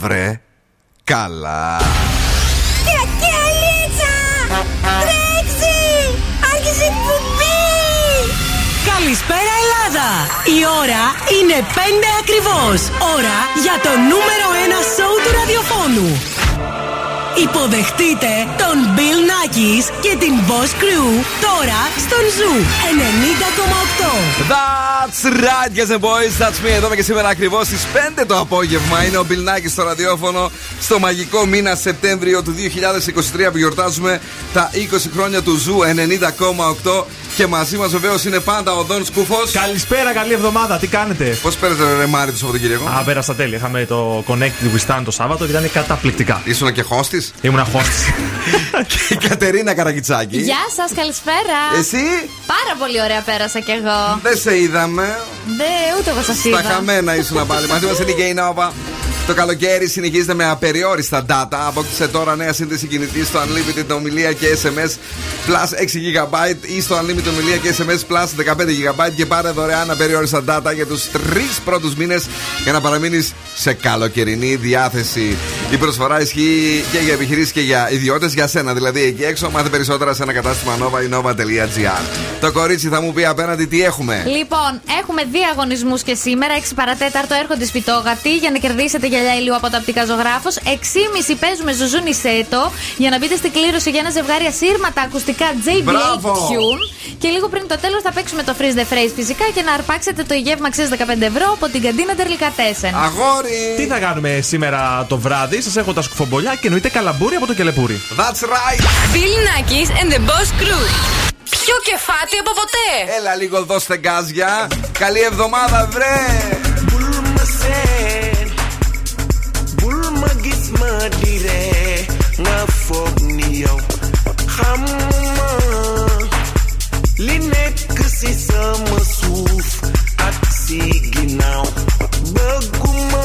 έγινε βρε Καλά Καλησπέρα Ελλάδα! Η ώρα είναι 5 ακριβώς. Ώρα για το νούμερο 1 σόου του ραδιοφώνου. Υποδεχτείτε τον Bill Nackis και την Boss Crew τώρα στον Zoo 90,8. That's right, guys and boys. That's me. Εδώ και σήμερα ακριβώς στις 5 το απόγευμα. Είναι ο Bill Nackis στο ραδιόφωνο στο μαγικό μήνα Σεπτέμβριο του 2023 που γιορτάζουμε τα 20 χρόνια του Zoo 90,8. Και μαζί μας βεβαίως είναι πάντα ο Δον Σκούφο. Καλησπέρα, καλή εβδομάδα, τι κάνετε; Πώς πέρασε ρε Μάρι το Σαββατοκύριακο; Α, πέρασα τέλεια. Είχαμε το Connect with Stan το Σάββατο και ήταν καταπληκτικά. Ήσουν και χόστης; Ήμουν χόστης. και η Κατερίνα Καραγκιτσάκη. Γεια σας, καλησπέρα. Εσύ; Πάρα πολύ ωραία πέρασα κι εγώ. Δεν σε είδαμε. Δεν, ούτε εγώ σας είδα. Στα χαμένα ήσουν πάλι. Μαζί μας είναι και η Νόβα. Το καλοκαίρι συνεχίζεται με απεριόριστα data. Απόκτησε τώρα νέα σύνδεση κινητής στο Unlimited ομιλία και SMS Plus 6 GB ή στο Unlimited ομιλία και SMS Plus 15 GB και πάρε δωρεάν απεριόριστα data για τους τρεις πρώτους μήνες για να παραμείνεις σε καλοκαιρινή διάθεση. Η προσφορά ισχύει και για επιχειρήσεις και για ιδιώτες, για σένα δηλαδή εκεί έξω. Μάθε περισσότερα σε ένα κατάστημα nova ή nova.gr. Το κορίτσι θα μου πει απέναντι τι έχουμε. Λοιπόν, έχουμε διαγωνισμού και σήμερα. 6 παρατέταρτο έρχονται σπιτόγατοι για να κερδίσετε γυαλιά ηλίου από τα οπτικά ζωγράφος. 6,5 παίζουμε ζουζούνι σέτο για να μπείτε στην κλήρωση για ένα ζευγάρι ασύρματα ακουστικά JBL Tune. Και λίγο πριν το τέλος θα παίξουμε το Freeze the Phrase φυσικά και να αρπάξετε το υγεύμα αξία 15 ευρώ από την καντίνα Τερλικατέσεν. Αγόρι! Τι θα κάνουμε σήμερα το βράδυ, σας έχω τα σκουφομπολιά και εννοείται καλαμπούρι από το κελεπούρι. That's right! Bill Nackis and the Boss Crew. Πιο κεφάτι από ποτέ. Έλα λίγο δώστε γκάζια. Καλή εβδομάδα, βρε! nga foog ni yow xam ma li nekk sama suuf ak si ginnaaw bëgguma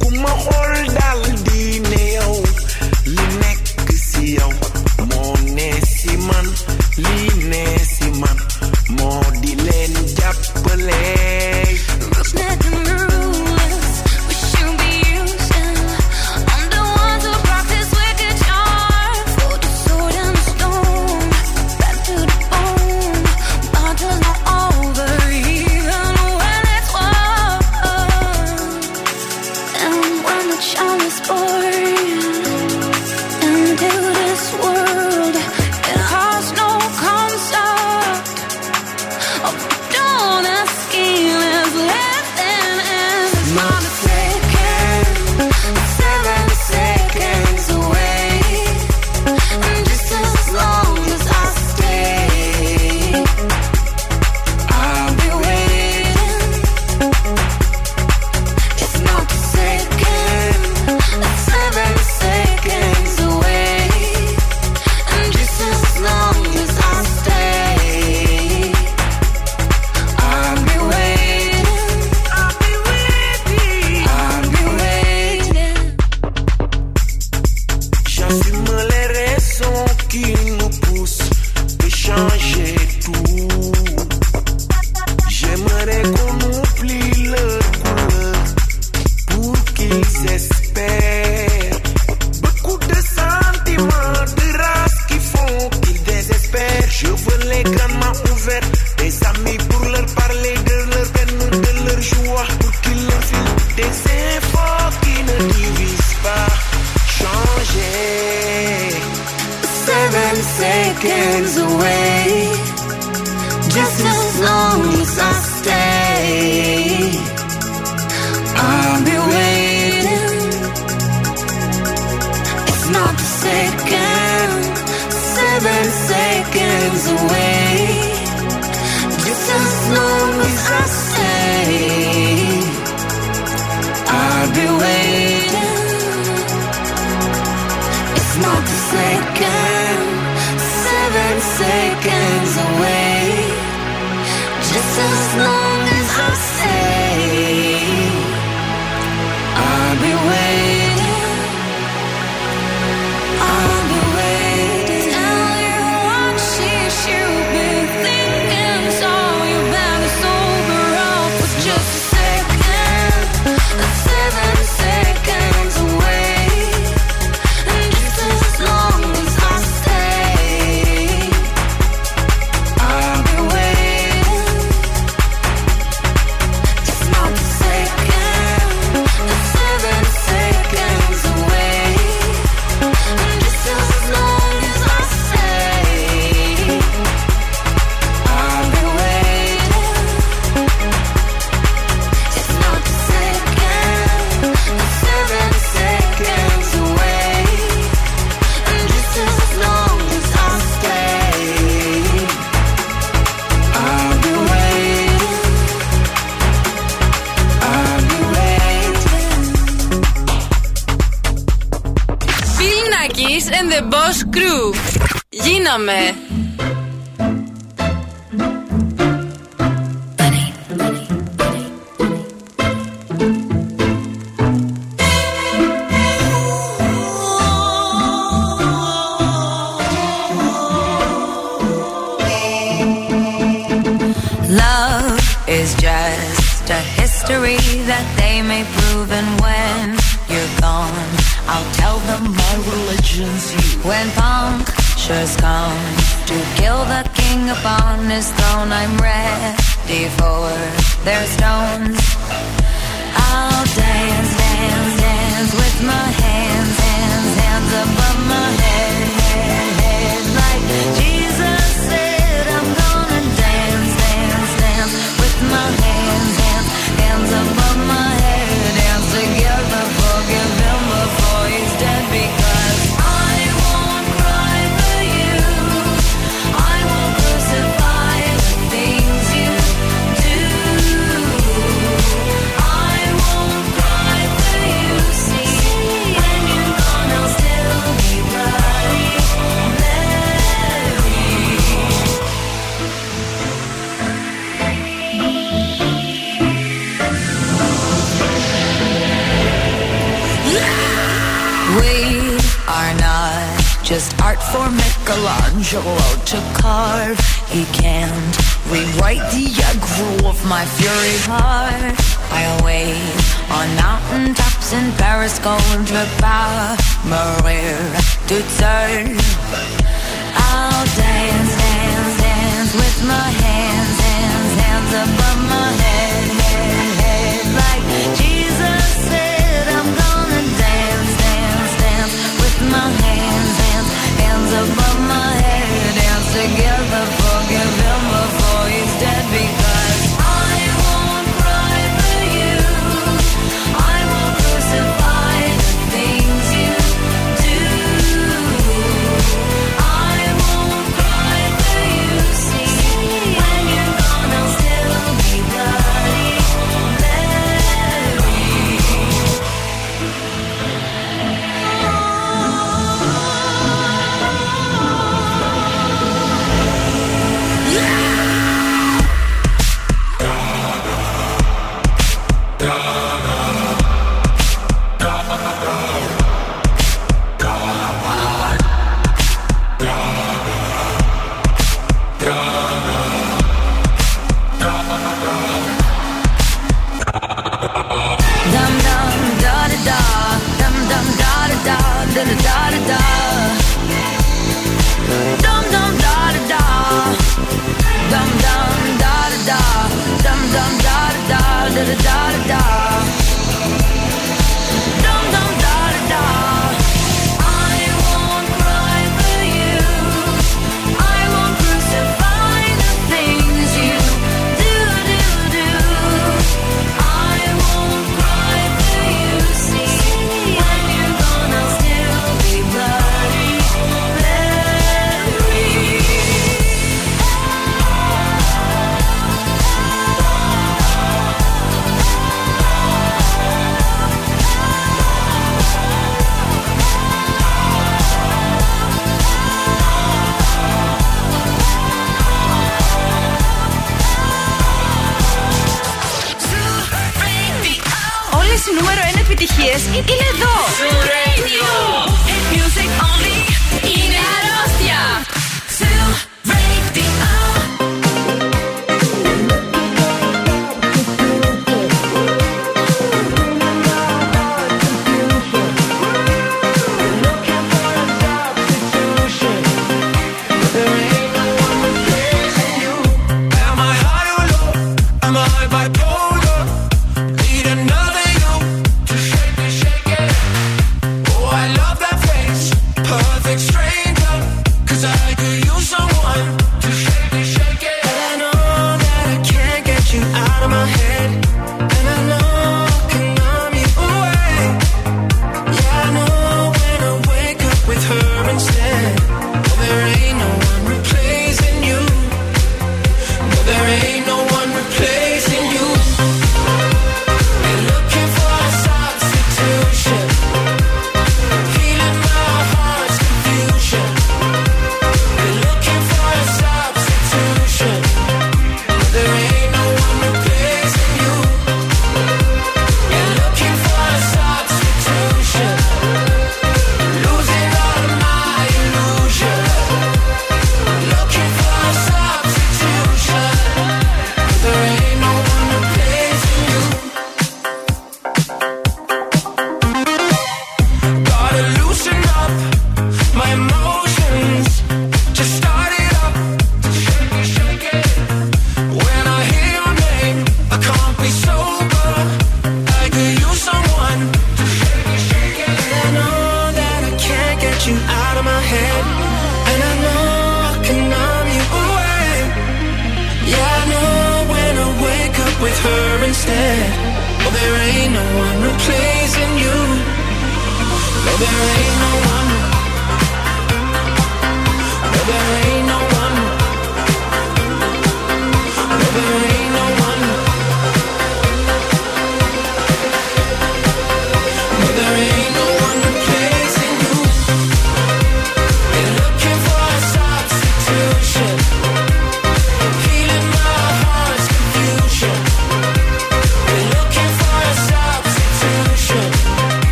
ku ma dal di ne yow li yow moo ne si man li di wish I was born Boss Crew. Γίναμε.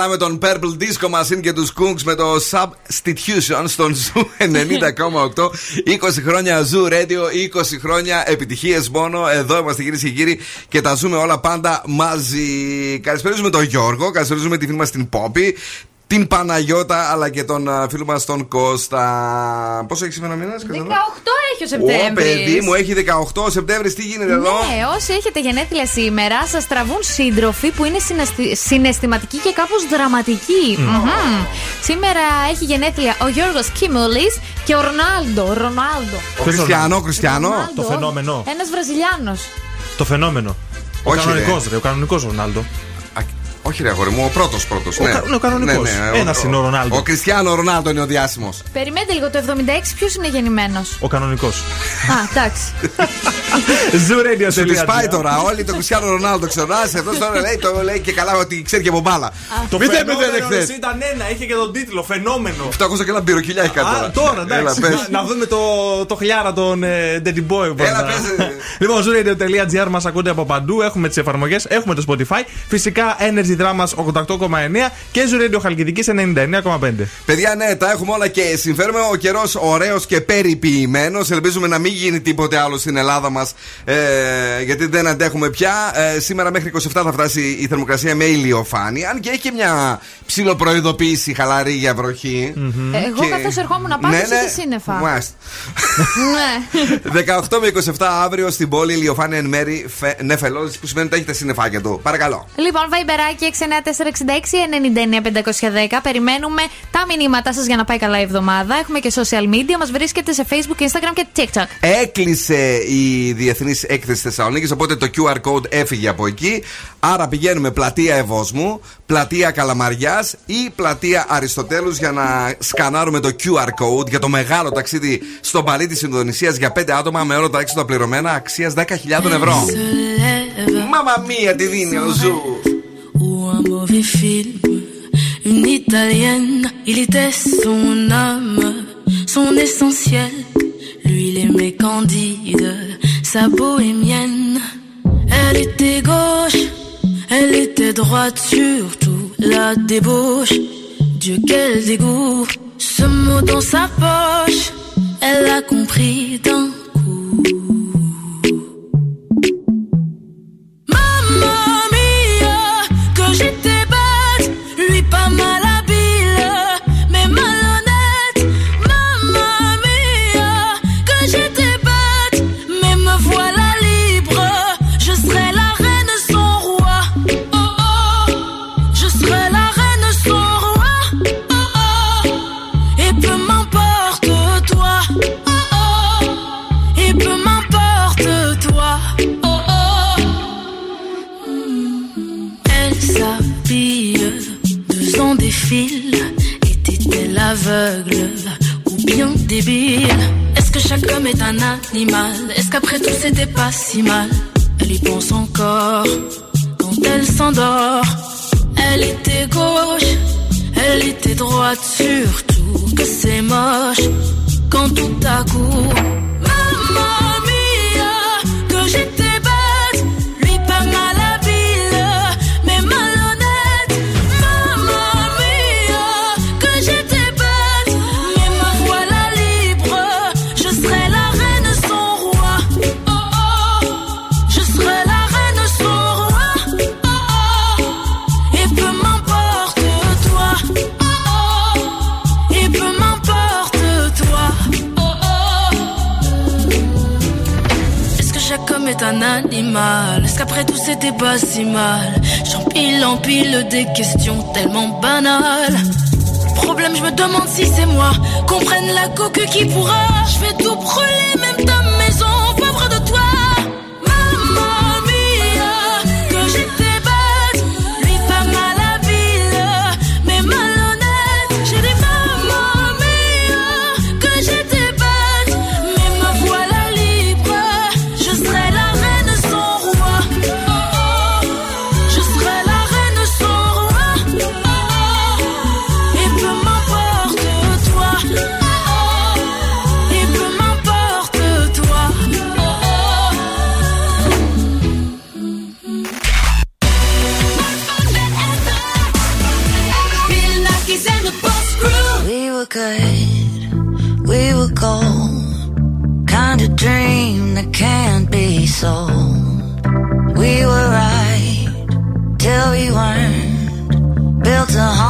Καλά με τον Purple Disco Machine και τους Kunks με το Substitution στον Zoo 90,8. 20 χρόνια Zoo Radio, 20 χρόνια επιτυχίες μόνο. Εδώ είμαστε κυρίες και κύριοι και τα ζούμε όλα πάντα μαζί. Καλησπέριζουμε τον Γιώργο, καλησπέριζουμε τη φίλη μας την Πόπη, την Παναγιώτα αλλά και τον α, φίλο μας τον Κώστα. Πόσο έχει σήμερα μήνας, 18 έχει ο Σεπτέμβρης. Ω, παιδί μου, έχει 18 Σεπτέμβρης, τι γίνεται εδώ; Ναι, όσοι έχετε γενέθλια σήμερα, σας τραβούν σύντροφοι που είναι συναστη- συναισθηματικοί και κάπως δραματικοί. Μμμ. Σήμερα έχει γενέθλια ο Γιώργος Κίμουλη και ο Ρονάλντο. Ρονάλντο. Ο Κριστιανό, ο Κριστιανό. Το φαινόμενο. Ένας Βραζιλιάνος. Το φαινόμενο. Ο Όχι, κανονικός, ρε. ρε. Ο κανονικός Ρονάλντο. Α, Όχι, ρε αγόρι μου, ο πρώτος πρώτος. Ο κα- ναι, ο κανονικός. Ένας είναι ο Ρονάλντο. Ο Κριστιανό Ρονάλντο είναι ο διάσημος. Περιμένετε λίγο, το 76 ποιος είναι γεννημένος; Ο κανονικός. Α, εντάξει. Zoo Σου τη πάει τώρα. Όλοι τον Κριστιανό Ρονάλντο ξεχνάς Αυτό τώρα λέει, το λέει και καλά ότι ξέρει και από μπάλα. Το Μηδέν φαινόμενο μηδέν ρε, εχθέ. ήταν ένα, είχε και τον τίτλο Φαινόμενο. 700 και ένα πυροκυλιά έχει κάτι Α, τώρα, Έλα, εντάξει. πες. Να δούμε το, το χιλιάρα των ε, Daddy Boy. πώς Έλα, να- πες, ε. λοιπόν, zooradio.gr μας ακούτε από παντού. Έχουμε τις εφαρμογές, έχουμε το Spotify. Φυσικά Energy Drama 88,9 και Zoo Radio Χαλκιδικής 99,5. Παιδιά, ναι, τα έχουμε όλα και συμφέρουμε. Ο καιρός ωραίος και περιποιημένος. Ελπίζουμε να μην γίνει τίποτε άλλο στην Ελλάδα μας. Ε, γιατί δεν αντέχουμε πια. Ε, σήμερα μέχρι 27 θα φτάσει η θερμοκρασία με ηλιοφάνεια. Αν και έχει και μια ψιλοπροειδοποίηση χαλαρή για βροχή. Εγώ καθώς ερχόμουν πάνω Ναι, είχε ναι. σύννεφα. Μάλιστα. ναι. 18 με 27 αύριο στην πόλη ηλιοφάνεια εν μέρη φε... νεφελώδη που σημαίνει ότι έχετε σύννεφάκια του. Παρακαλώ. Λοιπόν, βαϊμπεράκι 69466-99-510. Περιμένουμε τα μηνύματά σας για να πάει καλά η εβδομάδα. Έχουμε και social media. Μας βρίσκεται σε Facebook, Instagram και TikTok. Έκλεισε η Διεθνής Έκθεση Θεσσαλονίκης, οπότε το QR code έφυγε από εκεί. Άρα πηγαίνουμε πλατεία Ευόσμου, πλατεία Καλαμαριάς ή πλατεία Αριστοτέλους για να σκανάρουμε το QR code για το μεγάλο ταξίδι στον παλί της Ινδονησίας για 5 άτομα με όλα τα έξοδα πληρωμένα αξίας 10.000 ευρώ. Μάμα μία τη δίνει ο Ζου; mauvais film. Une italienne, il était son âme, son essentiel. Lui, il aimait Candide, sa bohémienne. Elle était gauche, elle était droite, surtout la débauche. Dieu, quel dégoût! Ce mot dans sa poche, elle a compris d'un Est-ce qu'après tout c'était pas si mal? Elle y pense encore quand elle s'endort. Elle était gauche, elle était droite, surtout que c'est moche quand tout à coup. un animal. Est-ce qu'après tout c'était pas si mal J'empile, empile des questions tellement banales. Problème, je me demande si c'est moi. Comprenne la coque qui pourra. Je vais tout brûler. dream that can't be sold. We were right till we weren't. Built a home.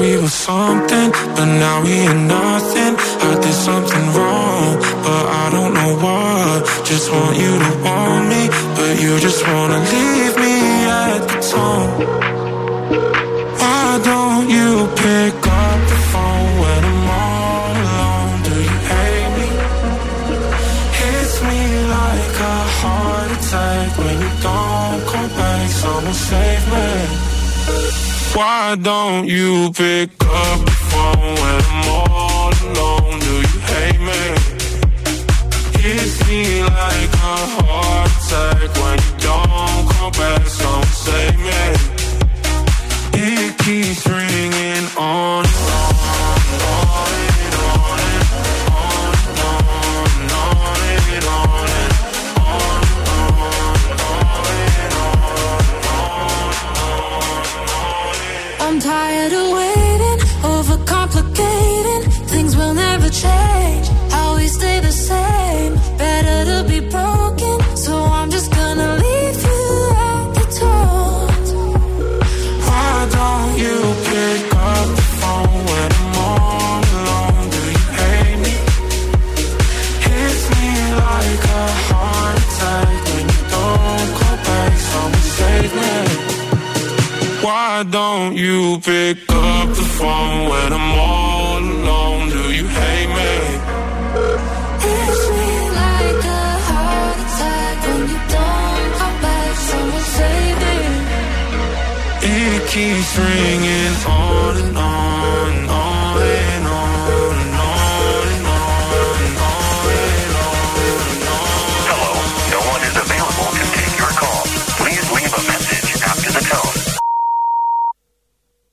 we were something, but now we are nothing. I did something wrong, but I don't know what. Just want you to want me, but you just wanna leave me at the tone. Why don't you pick up the phone when I'm all alone? Do you hate me? Hits me like a heart attack when you don't come back. Someone save me. Why don't you pick up the phone when I'm all alone? Do you hate me? Hits me like a heart attack when you don't come back. Don't save me. It keeps ringing on and on. Don't you pick up the phone when I'm all alone? Do you hate me? Hits me like a heart attack when you don't back. Someone save me. It keeps ringing on,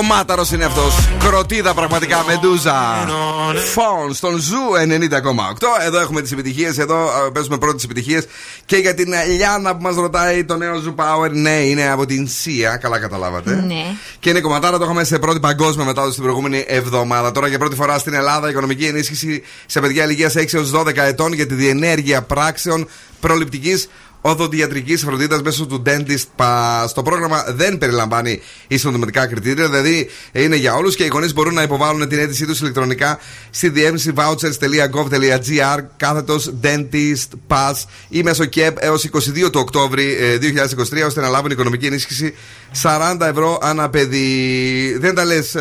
κομμάταρος είναι αυτός. Κροτίδα πραγματικά, Μεντούζα. Φων στον Zoo 90,8. Εδώ έχουμε τις επιτυχίες. Εδώ ε, παίζουμε πρώτες επιτυχίες. Και για την Λιάνα που μας ρωτάει το νέο Zoo Power. Ναι, είναι από την Sia. Καλά καταλάβατε. Ναι. Και είναι κομματάρα, το είχαμε σε πρώτη παγκόσμια μετάδοση την προηγούμενη εβδομάδα. Τώρα για πρώτη φορά στην Ελλάδα οικονομική ενίσχυση σε παιδιά ηλικίας 6 έως 12 ετών για τη διενέργεια πράξεων προληπτικής οδοντιατρικής φροντίδας μέσω του Dentist Pass. Το πρόγραμμα δεν περιλαμβάνει ισοδηματικά κριτήρια, δηλαδή είναι για όλους και οι γονείς μπορούν να υποβάλουν την αίτησή τους ηλεκτρονικά στη διεύθυνση vouchers.gov.gr κάθετος Dentist Pass ή μέσω ΚΕΠ έως 22 του Οκτώβρη ε, 2023 ώστε να λάβουν οικονομική ενίσχυση 40 ευρώ ανά παιδί. Δεν τα λες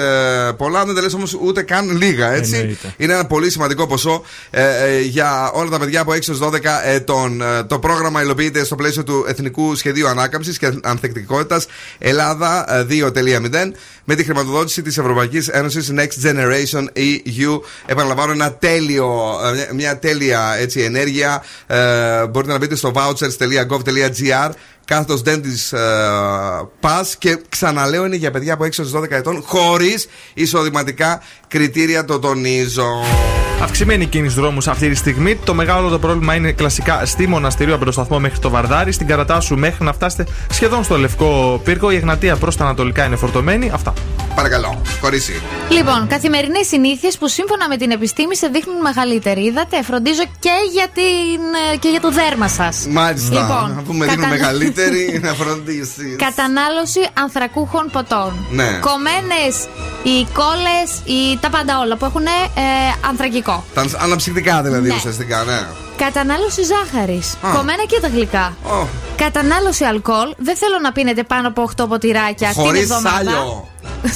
πολλά, δεν τα λες όμως ούτε καν λίγα, έτσι. Εννοείται. Είναι ένα πολύ σημαντικό ποσό ε, ε, για όλα τα παιδιά από 6 έως 12 ετών. Ε, το πρόγραμμα υλοποιείται στο πλαίσιο του Εθνικού Σχεδίου Ανάκαμψης και Ανθεκτικότητας Ελλάδα ε, 2.0 με τη χρηματοδότηση της Ευρωπαϊκής Ένωσης Next Generation EU. Επαναλαμβάνω, ένα τέλειο, ε, μια- μια τέλεια έτσι, ενέργεια. Ε, μπορείτε να μπείτε στο vouchers.gov.gr κάθετος Dentist ε, Pass και ξαναλέω είναι για παιδιά από 6 έως 12 ετών χωρίς εισοδηματικά κριτήρια, το τονίζω. Αυξημένη κίνηση δρόμους αυτή τη στιγμή. Το μεγάλο το πρόβλημα είναι κλασικά στη Μοναστηρίου από το σταθμό μέχρι το Βαρδάρι. Στην Καρατάσου μέχρι να φτάσετε σχεδόν στο Λευκό Πύργο. Η Εγνατία προς τα Ανατολικά είναι φορτωμένη. Αυτά. Παρακαλώ, κορίτσι. Λοιπόν, καθημερινές συνήθειες που σύμφωνα με την επιστήμη σε δείχνουν μεγαλύτερη. Είδατε, φροντίζω και για, την, ε, και για το δέρμα σας. Μάλιστα. Λοιπόν, Αφού με δίνουν κατα- μεγαλύτερη, να φροντίσεις. Κατανάλωση ανθρακούχων ποτών. Ναι. Κομμένες οι κόλλε, οι... τα πάντα όλα που έχουν ε, ανθρακικό. Τα αναψυκτικά δηλαδή Ναι. ουσιαστικά, ναι. Κατανάλωση ζάχαρης. Α. Κομμένα και τα γλυκά. Ω. Κατανάλωση αλκοόλ. Δεν θέλω να πίνετε πάνω από 8 ποτηράκια την Χωρίς εβδομάδα. σάλιο.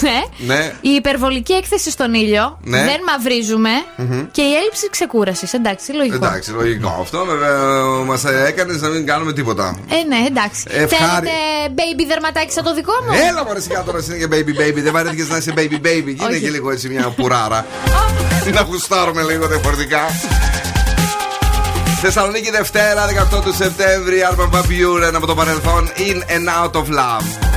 Ναι. Ναι. Η υπερβολική έκθεση στον ήλιο. Ναι. Δεν μαυρίζουμε. Και η έλλειψη ξεκούρασης. Εντάξει, λογικό. Εντάξει, λογικό. Αυτό βέβαια μας έκανες να μην κάνουμε τίποτα. Ε, ναι, εντάξει. Ευχάρι- Θέλετε baby δερματάκι σαν το δικό μου. Έλα μωρέ σιγά τώρα εσύ είναι και baby baby. Δεν βαρέθηκες να είσαι baby baby. Γίνε Όχι. και λίγο έτσι μια πουράρα. να γουστάρουμε λίγο διαφορετικά. Θεσσαλονίκη Δευτέρα 18 του Σεπτέμβρη. Άρμα Μπαμπιούρεν από το παρελθόν. In and out of love.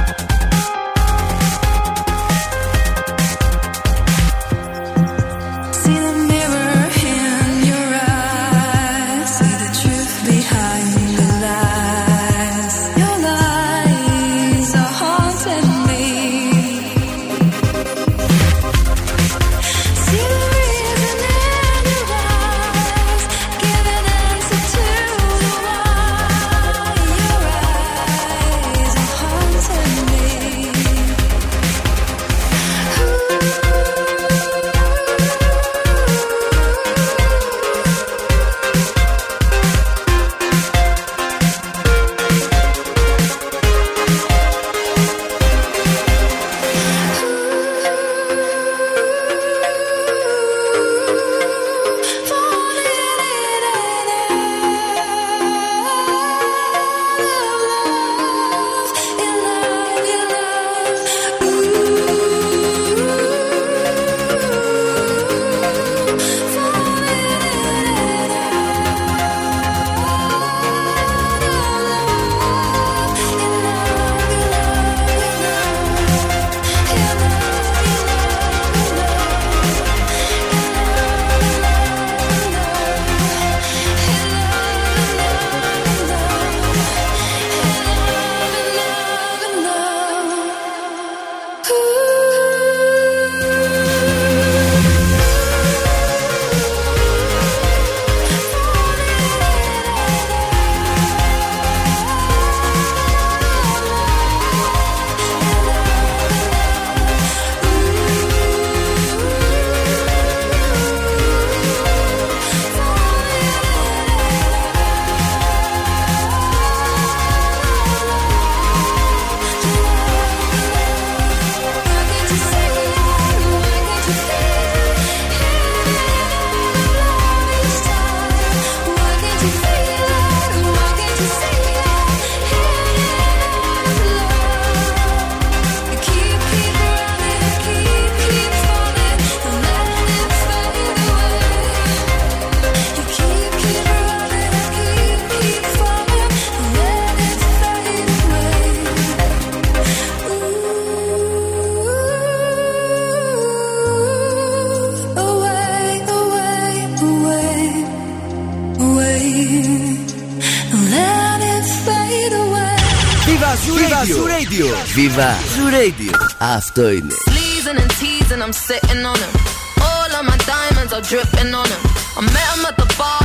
Viva Zoo Radio. Αυτό είναι. Sleezing and teasing, I'm sitting on him. All of my diamonds are dripping on him. I met him at the bar, I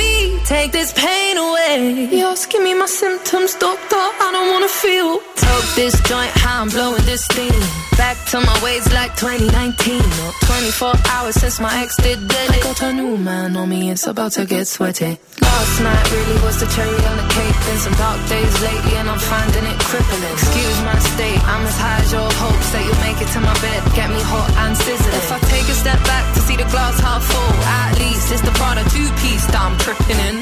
Take this pain away. You're asking me my symptoms, doctor. I don't wanna feel. Toke this joint, how I'm blowing this steam. Back to my ways like 2019. Or 24 hours since my ex did dead. I got a new man on me, it's about to get sweaty. Last night really was the cherry on the cake. Been some dark days lately, and I'm finding it crippling. Excuse my state, I'm as high as your hopes that you'll make it to my bed. Get me hot and sizzling. If I take a step back to see the glass half full, at least it's the Prada two piece that I'm tripping in.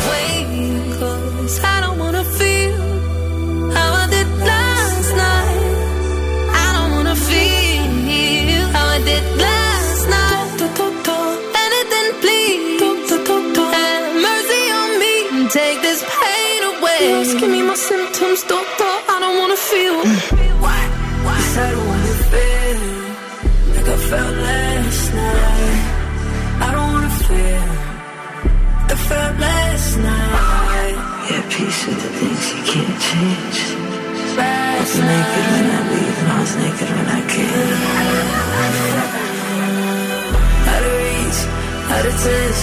Peace with the things you can't change. I was naked when I leave, and I was naked when I came. Out of reach, out of touch,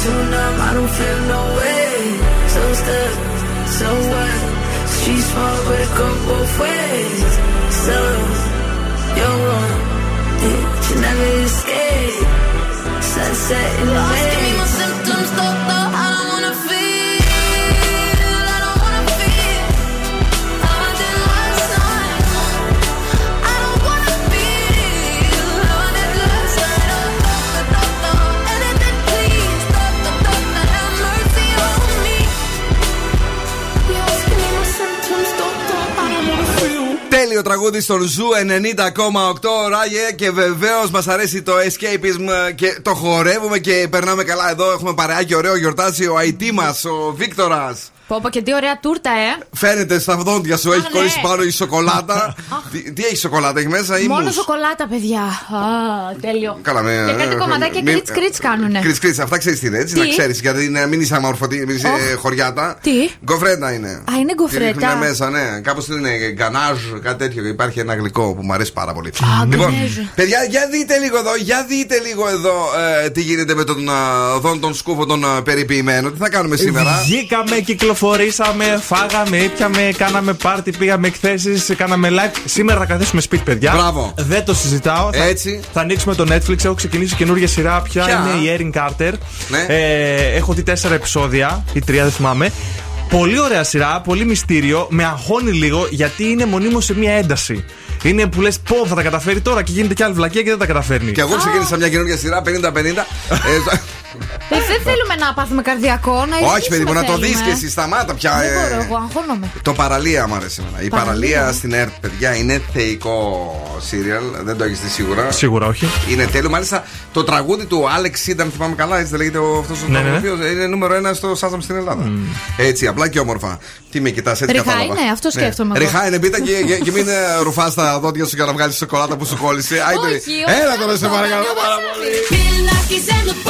too numb, I don't feel no way. So stuck, so what? Street small, but it go both ways. So, you're yeah, but you never escape. Sunset in the Lost me my symptoms, doctor, Τέλειο τραγούδι στον Zoo 90,8 ράγε και βεβαίως μας αρέσει το escapism και το χορεύουμε και περνάμε καλά εδώ. Έχουμε παρεάκι ωραίο γιορτάζει ο IT μας, ο Βίκτορας. Πω, πω και τι ωραία τούρτα, ε. Φαίνεται στα δόντια σου, έχεις ναι. κολλήσει πάνω η σοκολάτα. τι, τι έχει σοκολάτα, έχει μέσα ή Μόνο μους; σοκολάτα, παιδιά. Α, τέλειο. Καλά, με, Και κάτι κομματάκια μη- κρίτς κρίτς κάνουνε. Κρίτς κρίτς, αυτά ξέρεις τι είναι, έτσι, Τι; να ξέρεις. Γιατί να μην είσαι αμορφωτή, μην είσαι Οχ. χωριάτα. Τι; Γκοφρέτα είναι. Α, είναι γκοφρέτα. Τη ρίχνουν μέσα, ναι. Κάπως είναι γκανάζ, κάτι τέτοιο. Υπάρχει ένα γλυκό που μου αρέσει πάρα πολύ. λοιπόν, γκανάζ. παιδιά, για δείτε λίγο εδώ, για δείτε λίγο εδώ ε, τι γίνεται με τον α, δόν τον σκούφο τον α, περιποιημένο. Τι θα κάνουμε σήμερα; Βγήκαμε, κυκλοφορήσαμε, φάγαμε, ήπιαμε, κάναμε πάρτι, πήγαμε εκθέσεις, κάναμε live. Σήμερα θα καθίσουμε σπίτι, παιδιά. Μπράβο. Δεν το συζητάω. Θα- Έτσι. Θα, ανοίξουμε το Netflix. Έχω ξεκινήσει καινούργια σειρά. Ποια, Ποια; είναι η Erin Carter. Ναι. Ε, έχω δει τέσσερα επεισόδια ή τρία, δεν θυμάμαι. Πολύ ωραία σειρά, πολύ μυστήριο. Με αγχώνει λίγο γιατί είναι μονίμως σε μία ένταση. Είναι που λες, πω, θα τα καταφέρει τώρα και γίνεται κι άλλη βλακία και δεν τα καταφέρνει. Και εγώ ξεκίνησα μια καινούργια σειρά 50-50. ε, Ε, Δεν θέλουμε να πάθουμε καρδιακό, να Όχι, ηρεμήσουμε παιδί μου, να το θέλουμε. δεις και εσύ. Σταμάτα πια. Δεν ε. μπορώ, εγώ αγχώνομαι. Το παραλία μου αρέσει εμένα. Η Παραλία. παραλία στην ΕΡΤ, παιδιά, είναι θεϊκό σύριαλ. Δεν το έχεις δει σίγουρα. Σίγουρα όχι. Είναι τέλειο. Μάλιστα το τραγούδι του Άλεξ ήταν, θυμάμαι καλά, έτσι δεν λέγεται αυτός ο Ναι, ναι, ναι. τραγουδοποιός, Είναι νούμερο ένα στο Σάζαμ στην Ελλάδα. Έτσι, απλά και όμορφα. Τι με κοιτάς, έτσι Ριχά κατάλαβα. είναι, αυτό σκέφτομαι εγώ. Ριχά είναι, πίτα και, και, και μην ε, ρουφάς τα δόντια σου για να βγάλεις σοκολάτα που σου κόλλησε. Άιντε. Όχι, Έλα όχι, τώρα, σε αυτό, παρακαλώ δεν πάρα μας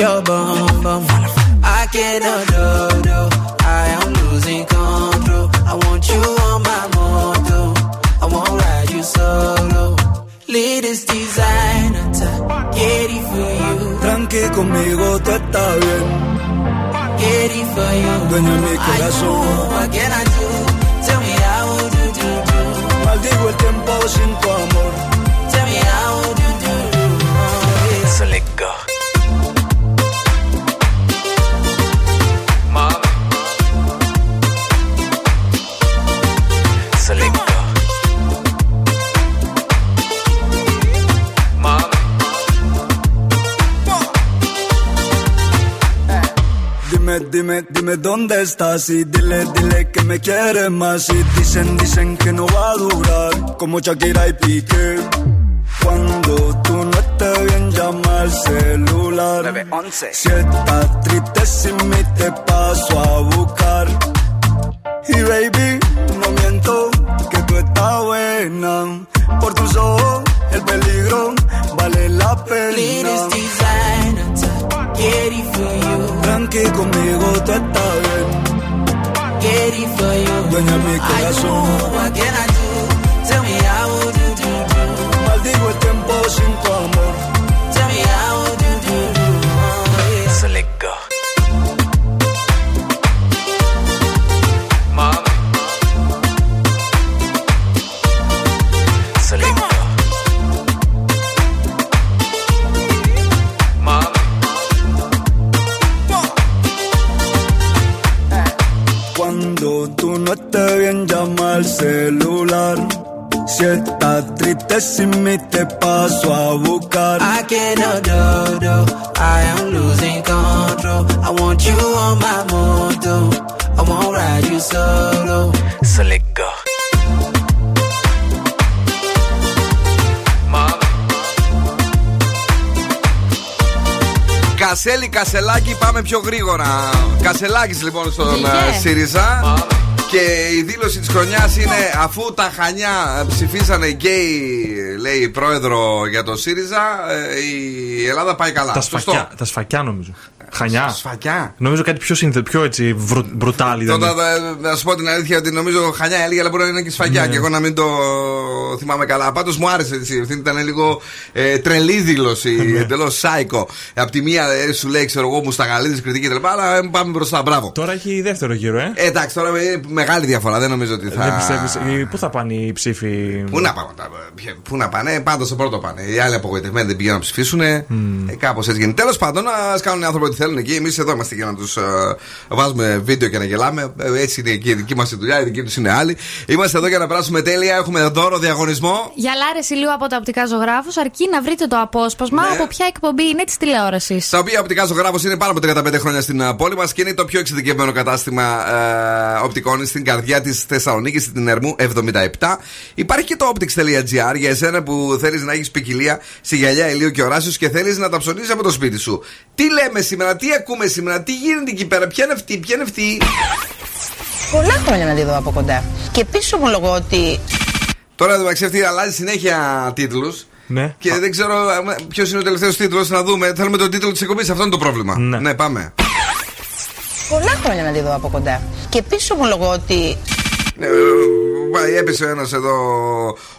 your bone dónde estás y dile, dile que me quieres más y dicen, dicen que no va a durar como Shakira y Piqué. Cuando tú no estés bien llama al celular. Si estás triste sin mí te paso a buscar. Y baby, dueña mi corazón. Ay, Κασέλη, κασελάκι, πάμε πιο γρήγορα. Κασελάκι λοιπόν στον Βγήκε. ε, ΣΥΡΙΖΑ. Και η δήλωση της χρονιάς είναι αφού τα Χανιά ψηφίσανε γκέι, λέει πρόεδρο για το ΣΥΡΙΖΑ, ε, η Ελλάδα πάει καλά. Τα Σωστό. σφακιά, τα σφακιά νομίζω. Χανιά. Σφακιά. Νομίζω κάτι πιο σύνθε, πιο έτσι βρου, μπρουτάλι ήταν. Τότε θα- να σου πω την αλήθεια ότι νομίζω Χανιά έλεγε, αλλά μπορεί να είναι και σφαγιά Ναι. και εγώ να μην το θυμάμαι καλά. Πάντως μου άρεσε έτσι. Αυτή ήταν λίγο ε, τρελή δήλωση, Ναι. εντελώς σάικο. Απ' τη μία ε, σου λέει, ξέρω εγώ, μου στα γαλίδε κριτική κτλ. Αλλά ε, πάμε μπροστά, μπράβο. Τώρα έχει δεύτερο γύρο, ε. Ε, εντάξει, τώρα είναι μεγάλη διαφορά. Δεν νομίζω ότι θα. Δεν πιστεύεις, ε, Πού θα πάνε οι ψήφοι; Πού να πάνε, τα- ποια- πού να πάνε, πάντως στο πρώτο πάνε. Οι άλλοι απογοητευμένοι δεν πηγαίνουν να ψηφίσουν. Ε, Κάπως έτσι γίνεται. Τέλος πάντων, ας κάνουν οι άνθρωποι ό,τι θέλουν εκεί. Εμείς εδώ είμαστε για να τους βάζουμε βίντεο και να γελάμε. Ε, έτσι είναι και η δική μας δουλειά, η δική τους είναι άλλη. Είμαστε εδώ για να περάσουμε τέλεια. Έχουμε δώρο διαγωνισμό. Για λάρεση λίγο από τα οπτικά ζωγράφους, αρκεί να βρείτε το απόσπασμα Ναι. από ποια εκπομπή είναι της τηλεόρασης. Τα οποία οπτικά ζωγράφο είναι πάνω από 35 χρόνια στην ε, πόλη μας και είναι το πιο εξειδικευμένο κατάστημα ε, οπτικών στην καρδιά της Θεσσαλονίκης, στην Ερμού 77. Υπάρχει και το optics.gr για εσένα που θέλεις να έχεις ποικιλία σε γυαλιά ηλίου και οράσιου και θέλεις να τα ψωνίσει από το σπίτι σου. Τι λέμε σήμερα, τι ακούμε σήμερα, τι γίνεται εκεί πέρα, ποια είναι αυτή, ποια είναι αυτή; Πολλά χρόνια να τη δω από κοντά. Και επίση ομολογώ ότι Τώρα εδώ μεταξύ αυτή αλλάζει συνέχεια τίτλους. Ναι. Και δεν ξέρω ποιος είναι ο τελευταίος τίτλος να δούμε. Θέλουμε τον τίτλο της εκπομπής, αυτό είναι το πρόβλημα. ναι πάμε. Πολλά χρόνια να τη δω από κοντά. Και επίση ομολογώ ότι Ε, Πάει, έπεσε ένας εδώ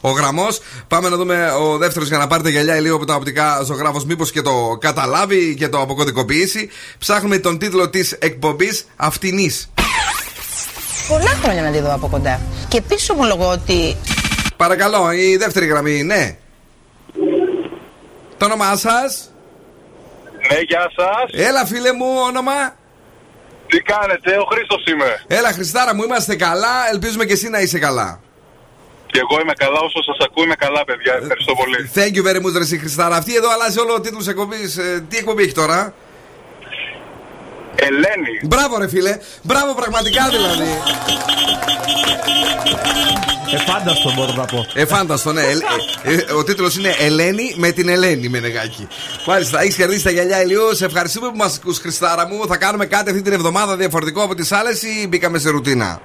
ο γραμμός. Πάμε να δούμε ο δεύτερος για να πάρετε γυαλιά λίγο από τα οπτικά ζωγράφος. Μήπως και το καταλάβει και το αποκωδικοποιήσει. Ψάχνουμε τον τίτλο της εκπομπής Αυτινής. πολλά χρόνια να τη δω από κοντά. Και επίση ομολογώ ότι Παρακαλώ, η δεύτερη γραμμή, ναι. Το όνομά σας; Ναι, γεια σας. Έλα, φίλε μου, όνομα; Τι κάνετε, ο Χρήστος είμαι. Έλα, Χριστάρα μου, είμαστε καλά. Ελπίζουμε και εσύ να είσαι καλά. Και εγώ είμαι καλά, όσο σας ακούω είμαι καλά, παιδιά. Ευχαριστώ πολύ. Thank you very much, ρε, εσύ, Χριστάρα. Αυτή εδώ αλλάζει όλο ο τίτλος εκπομπής. τι εκπομπή έχει τώρα; Ελένη. Μπράβο, ρε φίλε. Μπράβο, πραγματικά δηλαδή. Εφάνταστο μπορώ να πω. Εφάνταστο, ναι. Ε, ε, ε, ο τίτλος είναι Ελένη με την Ελένη Μενεγάκη. Μάλιστα, έχεις κερδίσει τα γυαλιά ηλίου. Σε ευχαριστούμε που μας ακούς, Χριστάρα μου. Θα κάνουμε κάτι αυτή την εβδομάδα διαφορετικό από τις άλλες ή μπήκαμε σε ρουτίνα;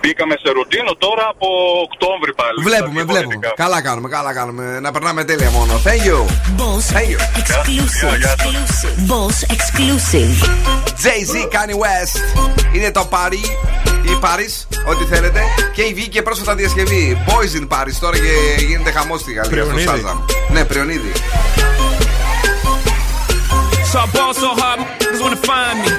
Μπήκαμε σε ρουτίνο τώρα από Οκτώβρη πάλι. Βλέπουμε, βλέπουμε. Καλά κάνουμε, καλά κάνουμε. Να περνάμε τέλεια μόνο. Thank you. Boss Thank you. exclusive. Boss exclusive. Jay-Z, Kanye West. Είναι το Paris ή Paris, ό,τι θέλετε. Και η βγήκε πρόσφατα διασκευή. Boys in Paris. Τώρα και γίνεται χαμός στη Γαλλία στο Πριονίδη. Shazam. Ναι, Πριονίδη. So I ball so hard, niggas wanna find me.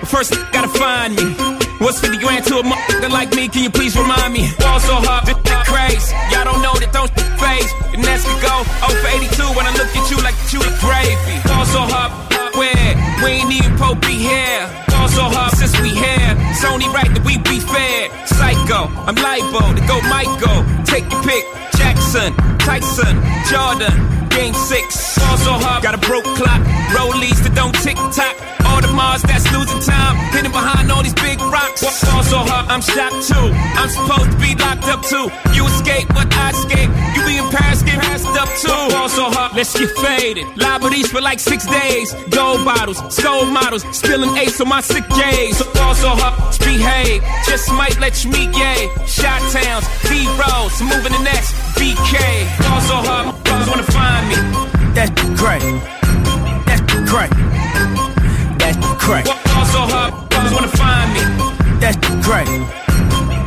But first, gotta find me. What's 50 grand to a motherfucker like me? Can you please remind me? Ball so hard, this shit crazy. Y'all don't know that don't phase. And that's we go 0 for 82 when I look at you like you the gravy. Ball so hard, where? We ain't even Pope be here. Ball so hard since we here. It's only right that we be fair. Psycho, I'm libo to go Michael. Take your pick. Jackson, Tyson, Jordan. Game six, also hard. Got a broke clock, rollies that I'm shocked too. I'm supposed to be locked up too. You escape, but I escape. You be in Paris, get passed up too. Also hard, let's get faded. Liberties for like six days. Gold bottles, skull models, spilling ace on my sick days. So also hard, behave. Just might let you meet gay. Shot towns, B rolls, moving the next BK. Also hard, motherfuckers wanna find me. That's great. That's great. That's great. Also hard, motherfuckers wanna find me. That's the crack.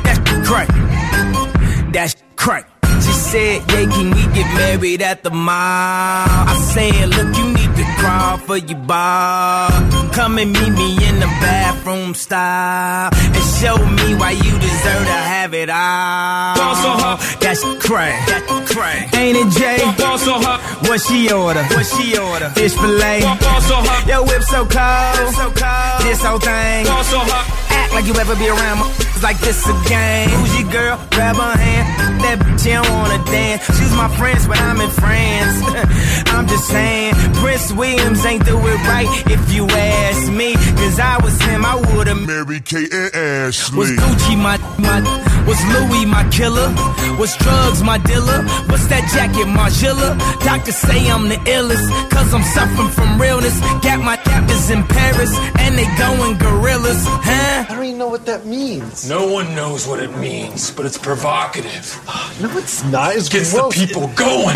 That's the crack. That's crack. She said, Yeah, can we get married at the mall? I said, Look, you need to crawl for your bar. Come and meet me in the bathroom style and show me why you deserve to have it all. Ball so hot. That's crack. That's crack. Ain't it, Jay? Ball so hot. What she order? What she order? Fish fillet. Ball so hot. Yo, whip so cold. so cold. This whole thing. Ball so hot. Act like you ever be around my like this a game. Who's your girl? Grab her hand. That bitch, she don't wanna dance. She's my friends, but I'm in France. I'm just saying, Prince Williams ain't do it right if you ask me. Cause I was him, I would've married Kate and Ashley. Was Gucci my, my, was Louis my killer? Was drugs my dealer? What's that jacket, Margilla? Doctors say I'm the illest, cause I'm suffering from realness. Got my captors in Paris, and they going gorillas, huh? I don't even know what that means. No one knows what it means, but it's provocative. Ah. No, it's not. It's Gets gross. the people going.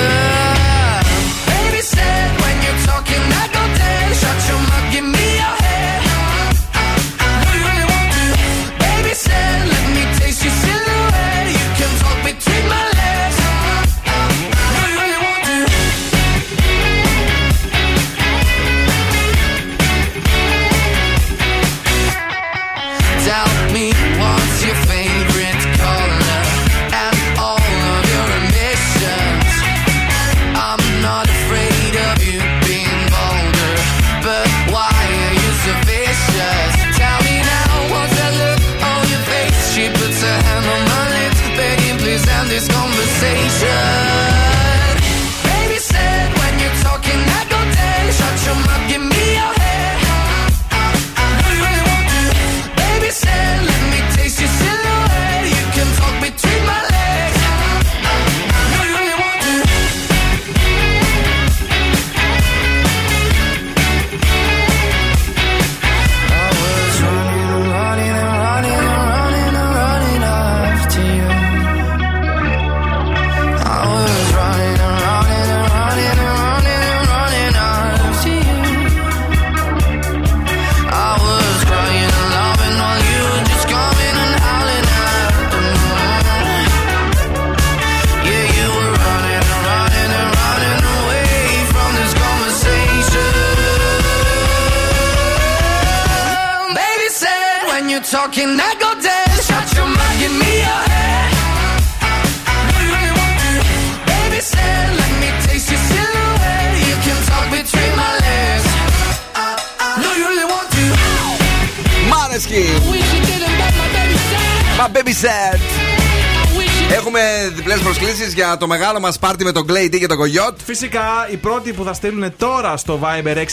Το μεγάλο μας πάρτι με τον Clay D και τον Κογιότ. Φυσικά, οι πρώτοι που θα στείλουν τώρα στο Viber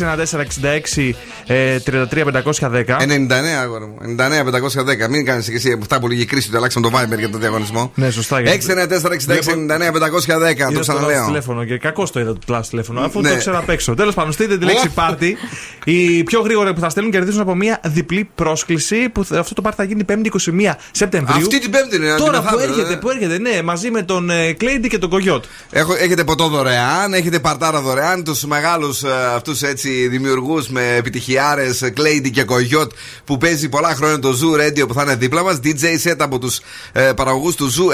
69466 ε, 33510. 99, αγόρι μου. 99-510. Μην κάνεις και εσύ αυτά που λίγη κρίση ότι αλλάξαμε το Viber για τον διαγωνισμό. Ναι, σωστά. 694-66-99-510. Το Είδα ξαναλέω. τηλέφωνο και κακό το είδα το πλάσ τηλέφωνο, αφού Ναι. το ξέρω απ' έξω. Τέλος πάντων, στείλτε τη λέξη Ω. πάρτι. Οι πιο γρήγοροι που θα στέλνουν κερδίζουν από μια διπλή πρόσκληση που θα- αυτό το πάρτι θα γίνει 5η 21 Σεπτεμβρίου. Αυτή την Πέμπτη είναι, Τώρα την που μεθαύριο, έρχεται, ε. που έρχεται, ναι, ναι, μαζί με τον ε, Κλέιντι και τον Κογιότ. Έχω, έχετε ποτό δωρεάν, έχετε παρτάρα δωρεάν. Τους μεγάλους αυτούς έτσι δημιουργούς με επιτυχιάρε, Κλέιντι και Κογιότ που παίζει πολλά χρόνια το Zoo Radio που θα είναι δίπλα μας. DJ set από τους ε, παραγωγούς του Zoo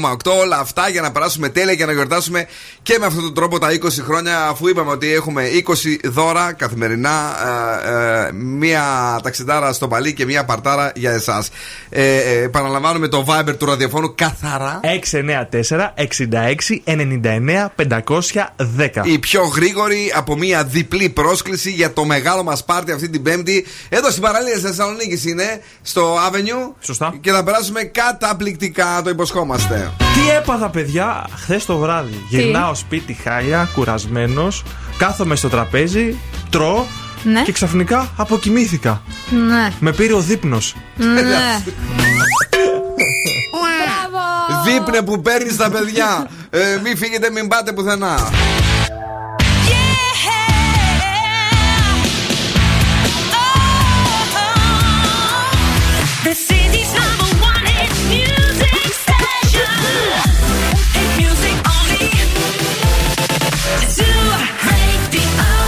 90,8. Όλα αυτά για να περάσουμε τέλεια και να γιορτάσουμε και με αυτόν τον τρόπο τα 20 χρόνια, αφού είπαμε ότι έχουμε 20 δώρα καθημερινά. Ε, ε, μία ταξιδάρα στο παλί και μία παρτάρα για εσάς. Ε, ε, επαναλαμβάνουμε το Viber του ραδιοφώνου καθαρά. 694 66 99 510. Η πιο γρήγορη από μία διπλή πρόσκληση για το μεγάλο μας πάρτι αυτή την Πέμπτη. Εδώ στην παραλία της Θεσσαλονίκης είναι, στο Avenue. Σωστά. Και θα περάσουμε καταπληκτικά, το υποσχόμαστε. Τι έπαθα, παιδιά, χθες το βράδυ. Γυρνάω σπίτι χάλια, κουρασμένος, κάθομαι στο τραπέζι, τρώω Ναι. και ξαφνικά αποκοιμήθηκα. Ναι. Με πήρε ο δείπνος. Ναι. Δείπνε που παίρνεις τα παιδιά. ε, μην φύγετε, μην πάτε πουθενά.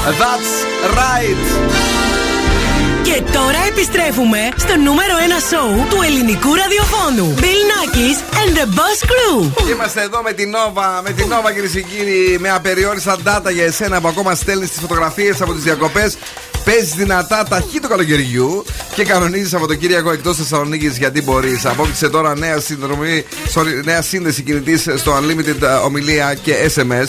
That's right. Και τώρα επιστρέφουμε στο νούμερο 1 σοου του ελληνικού ραδιοφώνου. Bill Nackis and the Boss Crew. Είμαστε εδώ με την Νόβα, με την Νόβα κυρίε και κύριοι, με απεριόριστα data για εσένα που ακόμα στέλνεις τις φωτογραφίες από τις διακοπές. Παίζει δυνατά ταχύ του καλοκαιριού και κανονίζεις Σαββατοκύριακο εκτός Θεσσαλονίκης γιατί μπορείς. Απόκτησε τώρα νέα, συνδρομή, sorry, νέα σύνδεση κινητής στο Unlimited ε, ομιλία και SMS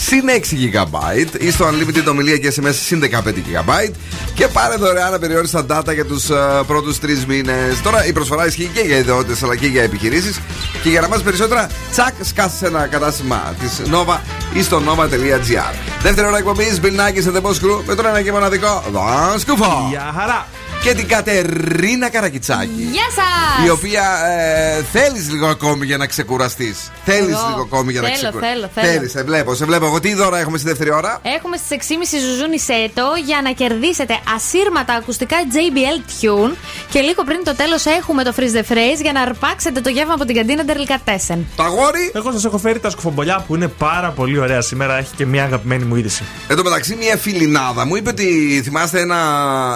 συν 6 GB ή στο Unlimited ομιλία και SMS συν 15 GB και πάρε δωρεάν απεριόριστα data για τους uh, πρώτους τρεις μήνες. Τώρα η προσφορά ισχύει και για ιδιότητε αλλά και για επιχειρήσεις. Και για να μάθεις περισσότερα, τσακ, σκάσε σε ένα κατάστημα της Nova ή στο nova.gr. Δεύτερη ώρα εκπομπής, Bill Nackis and the Boss Crew με τον ένα και μοναδικό Δον Σκούφο. Γεια χαρά. Και την Κατερίνα Καρακιτσάκη. Γεια σας! Η οποία ε, θέλεις λίγο ακόμη για να ξεκουραστείς. Θέλεις Εγώ. λίγο ακόμη για να Θέλω, ξεκουραστείς. θέλω, θέλω. Θέλεις, σε βλέπω, σε βλέπω. Εγώ τι δώρα έχουμε στη δεύτερη ώρα; Έχουμε στις 6.30 Ζουζούνισέ το για να κερδίσετε ασύρματα ακουστικά JBL Tune. Και λίγο πριν το τέλος έχουμε το Freeze the Phrase για να αρπάξετε το γεύμα από την καντίνα Delicatessen. Το αγόρι! Εγώ σας έχω φέρει τα σκουφομπολιά που είναι πάρα πολύ ωραία σήμερα. Έχει και μια αγαπημένη μου είδηση. Εν τω μεταξύ, μια φιλινάδα μου είπε ότι θυμάστε ένα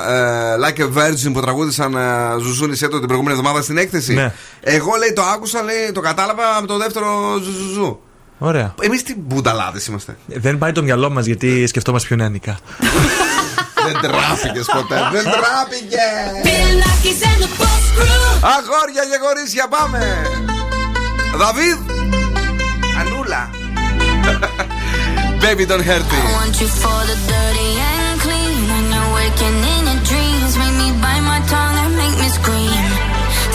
ε, Like a Virgin που τραγούδησαν ε, Ζουζούνισέ το την προηγούμενη εβδομάδα στην έκθεση. Ναι. Εγώ λέει το άκουσα, λέει, το κατάλαβα από το δεύτερο Ζουζουζού. Ωραία. Εμείς τι μπουνταλάδες είμαστε. Δεν πάει το μυαλό μας γιατί σκεφτόμαστε πιο νεανικά. Δεν τράπηκες ποτέ. Δεν τράπηκες. Bill Nackis and the Boss Crew. Αγόρια και κορίτσια, πάμε! Δαβίδ! Ανούλα! Baby, don't hurt me. I want you for the dirty and clean. When you're waking in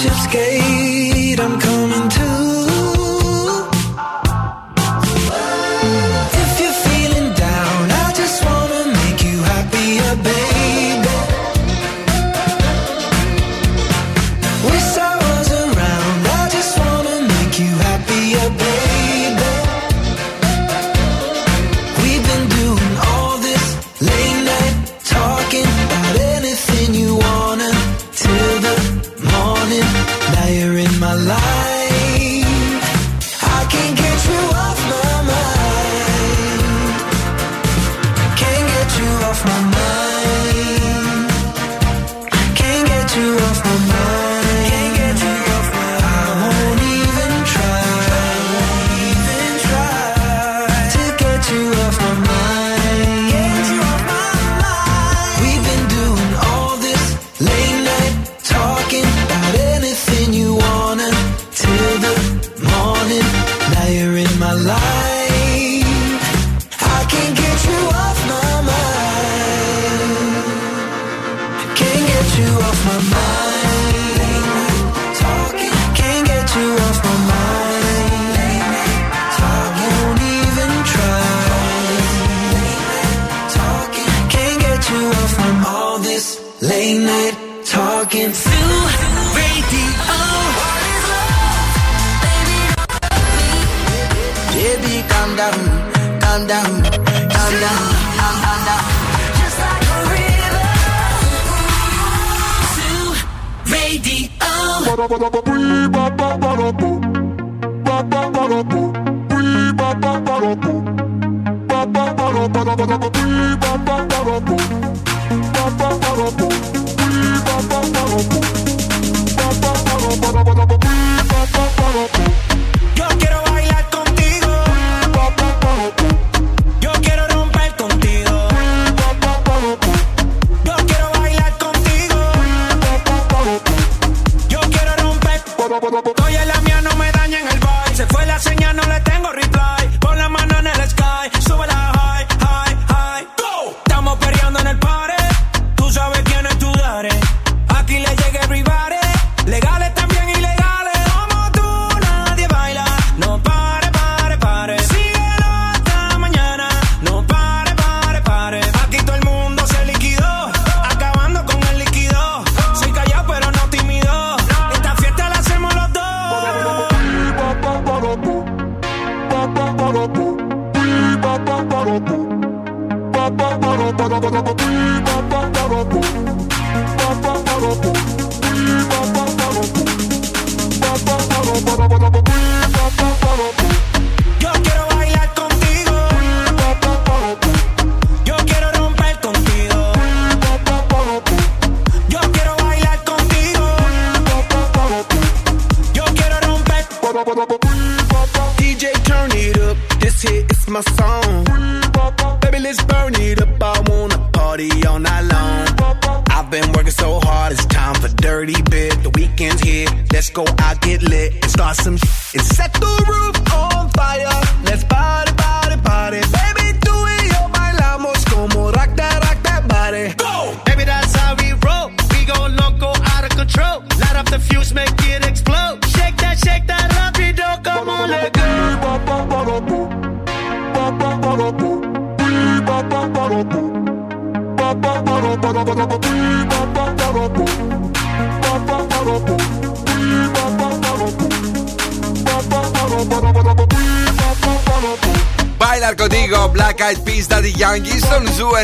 should skate. I'm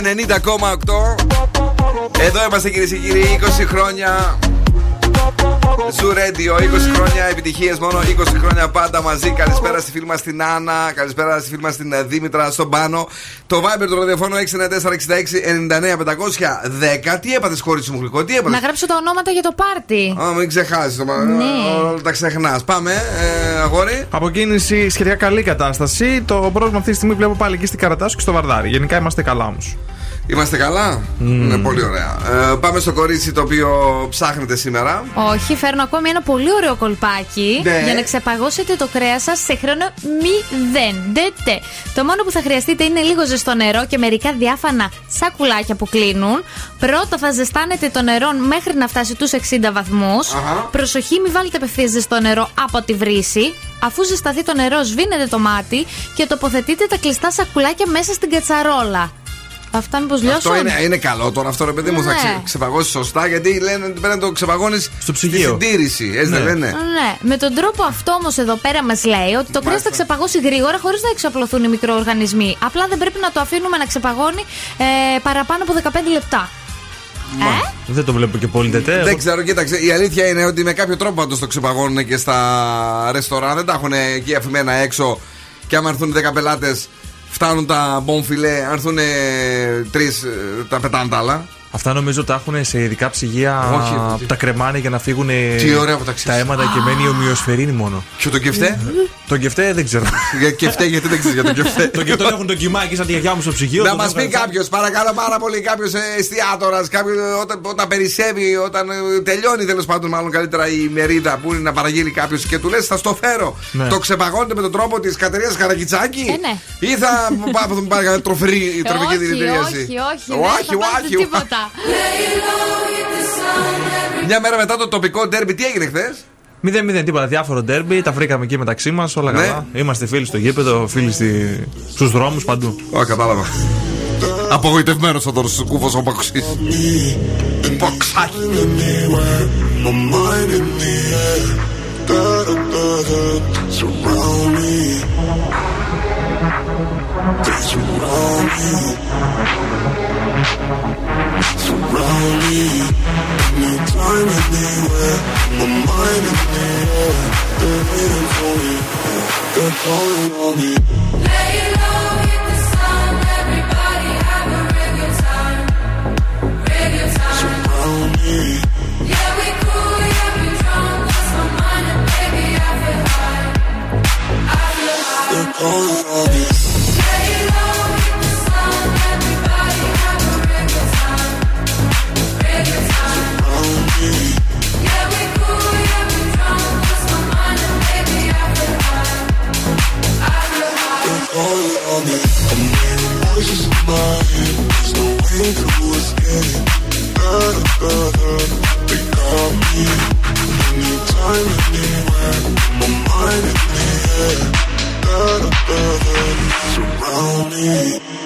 90,8. Εδώ είμαστε κυρίες και κύριοι, 20 χρόνια. Zoo Radio, 20 χρόνια επιτυχίες μόνο, 20 χρόνια πάντα μαζί. Καλησπέρα στη φίλη μας την Άννα, καλησπέρα στη φίλη μας την ε, Δήμητρα στον Πάνο. Το Viber του ραδιοφώνου 694-66-99-510. Τι έπαθες, μωρό μου γλυκό, τι έπαθες; Να γράψω τα ονόματα για το πάρτι. Α, μην ξεχάσεις. Ναι. Όλα τα ξεχνάς. Πάμε, ε, αγόρι. Από κίνηση σχετικά καλή κατάσταση. Το πρόβλημα αυτή τη στιγμή βλέπω πάλι εκεί στην Καρατάσου και στο Βαρδάρι. Γενικά είμαστε καλά όμως. Είμαστε καλά; Είναι πολύ ωραία. Ε, πάμε στο κορίτσι το οποίο ψάχνετε σήμερα. Όχι, φέρνω ακόμη ένα πολύ ωραίο κολπάκι Ναι. για να ξεπαγώσετε το κρέας σας σε χρόνο μηδέν. Ντε-τε. Το μόνο που θα χρειαστείτε είναι λίγο ζεστό νερό και μερικά διάφανα σακουλάκια που κλείνουν. Πρώτα θα ζεστάνετε το νερό μέχρι να φτάσει τους 60 βαθμούς. Αχα. Προσοχή, μην βάλετε απευθείας ζεστό νερό από τη βρύση. Αφού ζεσταθεί το νερό, σβήνετε το μάτι και τοποθετείτε τα κλειστά σακουλάκια μέσα στην κατσαρόλα. Αυτά μήπω λιώσουν. Αυτό είναι, είναι καλό τώρα αυτό ρε παιδί μου. Θα Ναι. ξε, ξεπαγώσεις σωστά γιατί λένε ότι πρέπει να το ξεπαγώνεις στο ψυγείο. συντήρηση. Έτσι δεν λένε; Ναι, με τον τρόπο αυτό όμως εδώ πέρα μας λέει ότι το κρέας θα ξεπαγώσει γρήγορα χωρίς να εξαπλωθούν οι μικροοργανισμοί. Απλά δεν πρέπει να το αφήνουμε να ξεπαγώνει ε, παραπάνω από 15 λεπτά. Ε; Δεν το βλέπω και πολύ τετέ. Δεν ξέρω, κοίταξε. Η αλήθεια είναι ότι με κάποιο τρόπο πάντω το ξεπαγώνουν και στα ρεστοράν. Δεν τα έχουν εκεί αφημένα έξω. Και άμα έρθουν 10 πελάτες, φτάνουν τα μπομφιλέ. Αν έρθουν τρει, τα πετάνε τα άλλα. Αυτά νομίζω τα έχουν σε ειδικά ψυγεία Όχι, που τα κρεμάνε για να φύγουν Τι ωραία που τα ξέρεις. αίματα και μένει η ομοιοσφαιρίνη μόνο. Και το κεφτέ; Το κεφτέ δεν ξέρω. Για κεφτέ, γιατί δεν ξέρεις για το κεφτέ; το κεφτέ έχουν δοκιμάκι σαν τη γιαγιά μου στο ψυγείο. Να το μας βάζω πει σαν- κάποιος, παρακαλώ πάρα πολύ, κάποιος εστιατόρα, όταν, όταν περισσεύει, όταν ε, τελειώνει τέλος πάντων, μάλλον καλύτερα η μερίδα που είναι να παραγγείλει κάποιος και του λες, θα στο φέρω. Ναι. Το ξεπαγώνετε με τον τρόπο της Κατερίνα Καρακιτσάκη; Ε, ναι. Ή θα πά- θα μου πάρει κανένα τροφερή τροφική όχι, δηλητηρίαση; όχι, όχι, δεν Όχι, θα πάρετε όχι, τίποτα. Μια μέρα μετά το τοπικό ντέρμπι, τι έγινε χθες; 0-0 τίποτα, διάφορο ντέρμπι, τα βρήκαμε εκεί μεταξύ μας, όλα Ναι. καλά. Είμαστε φίλοι στο γήπεδο, φίλοι στη... στους δρόμους παντού. Ω, κατάλαβα. Απογοητευμένος ο Δόρο Κούφο ο Παξή. Παξάκι. My mind in the air, da da da da, surround me. They surround me, So rowdy, no time anywhere. My mind in the air, they're waiting for me. They're calling on me. Lay low, hit the sun. Everybody have a time, time. Yeah we cool, yeah we drunk. Baby high, high. They're calling. They got me. Anytime, anywhere. My mind in the air. Surround me.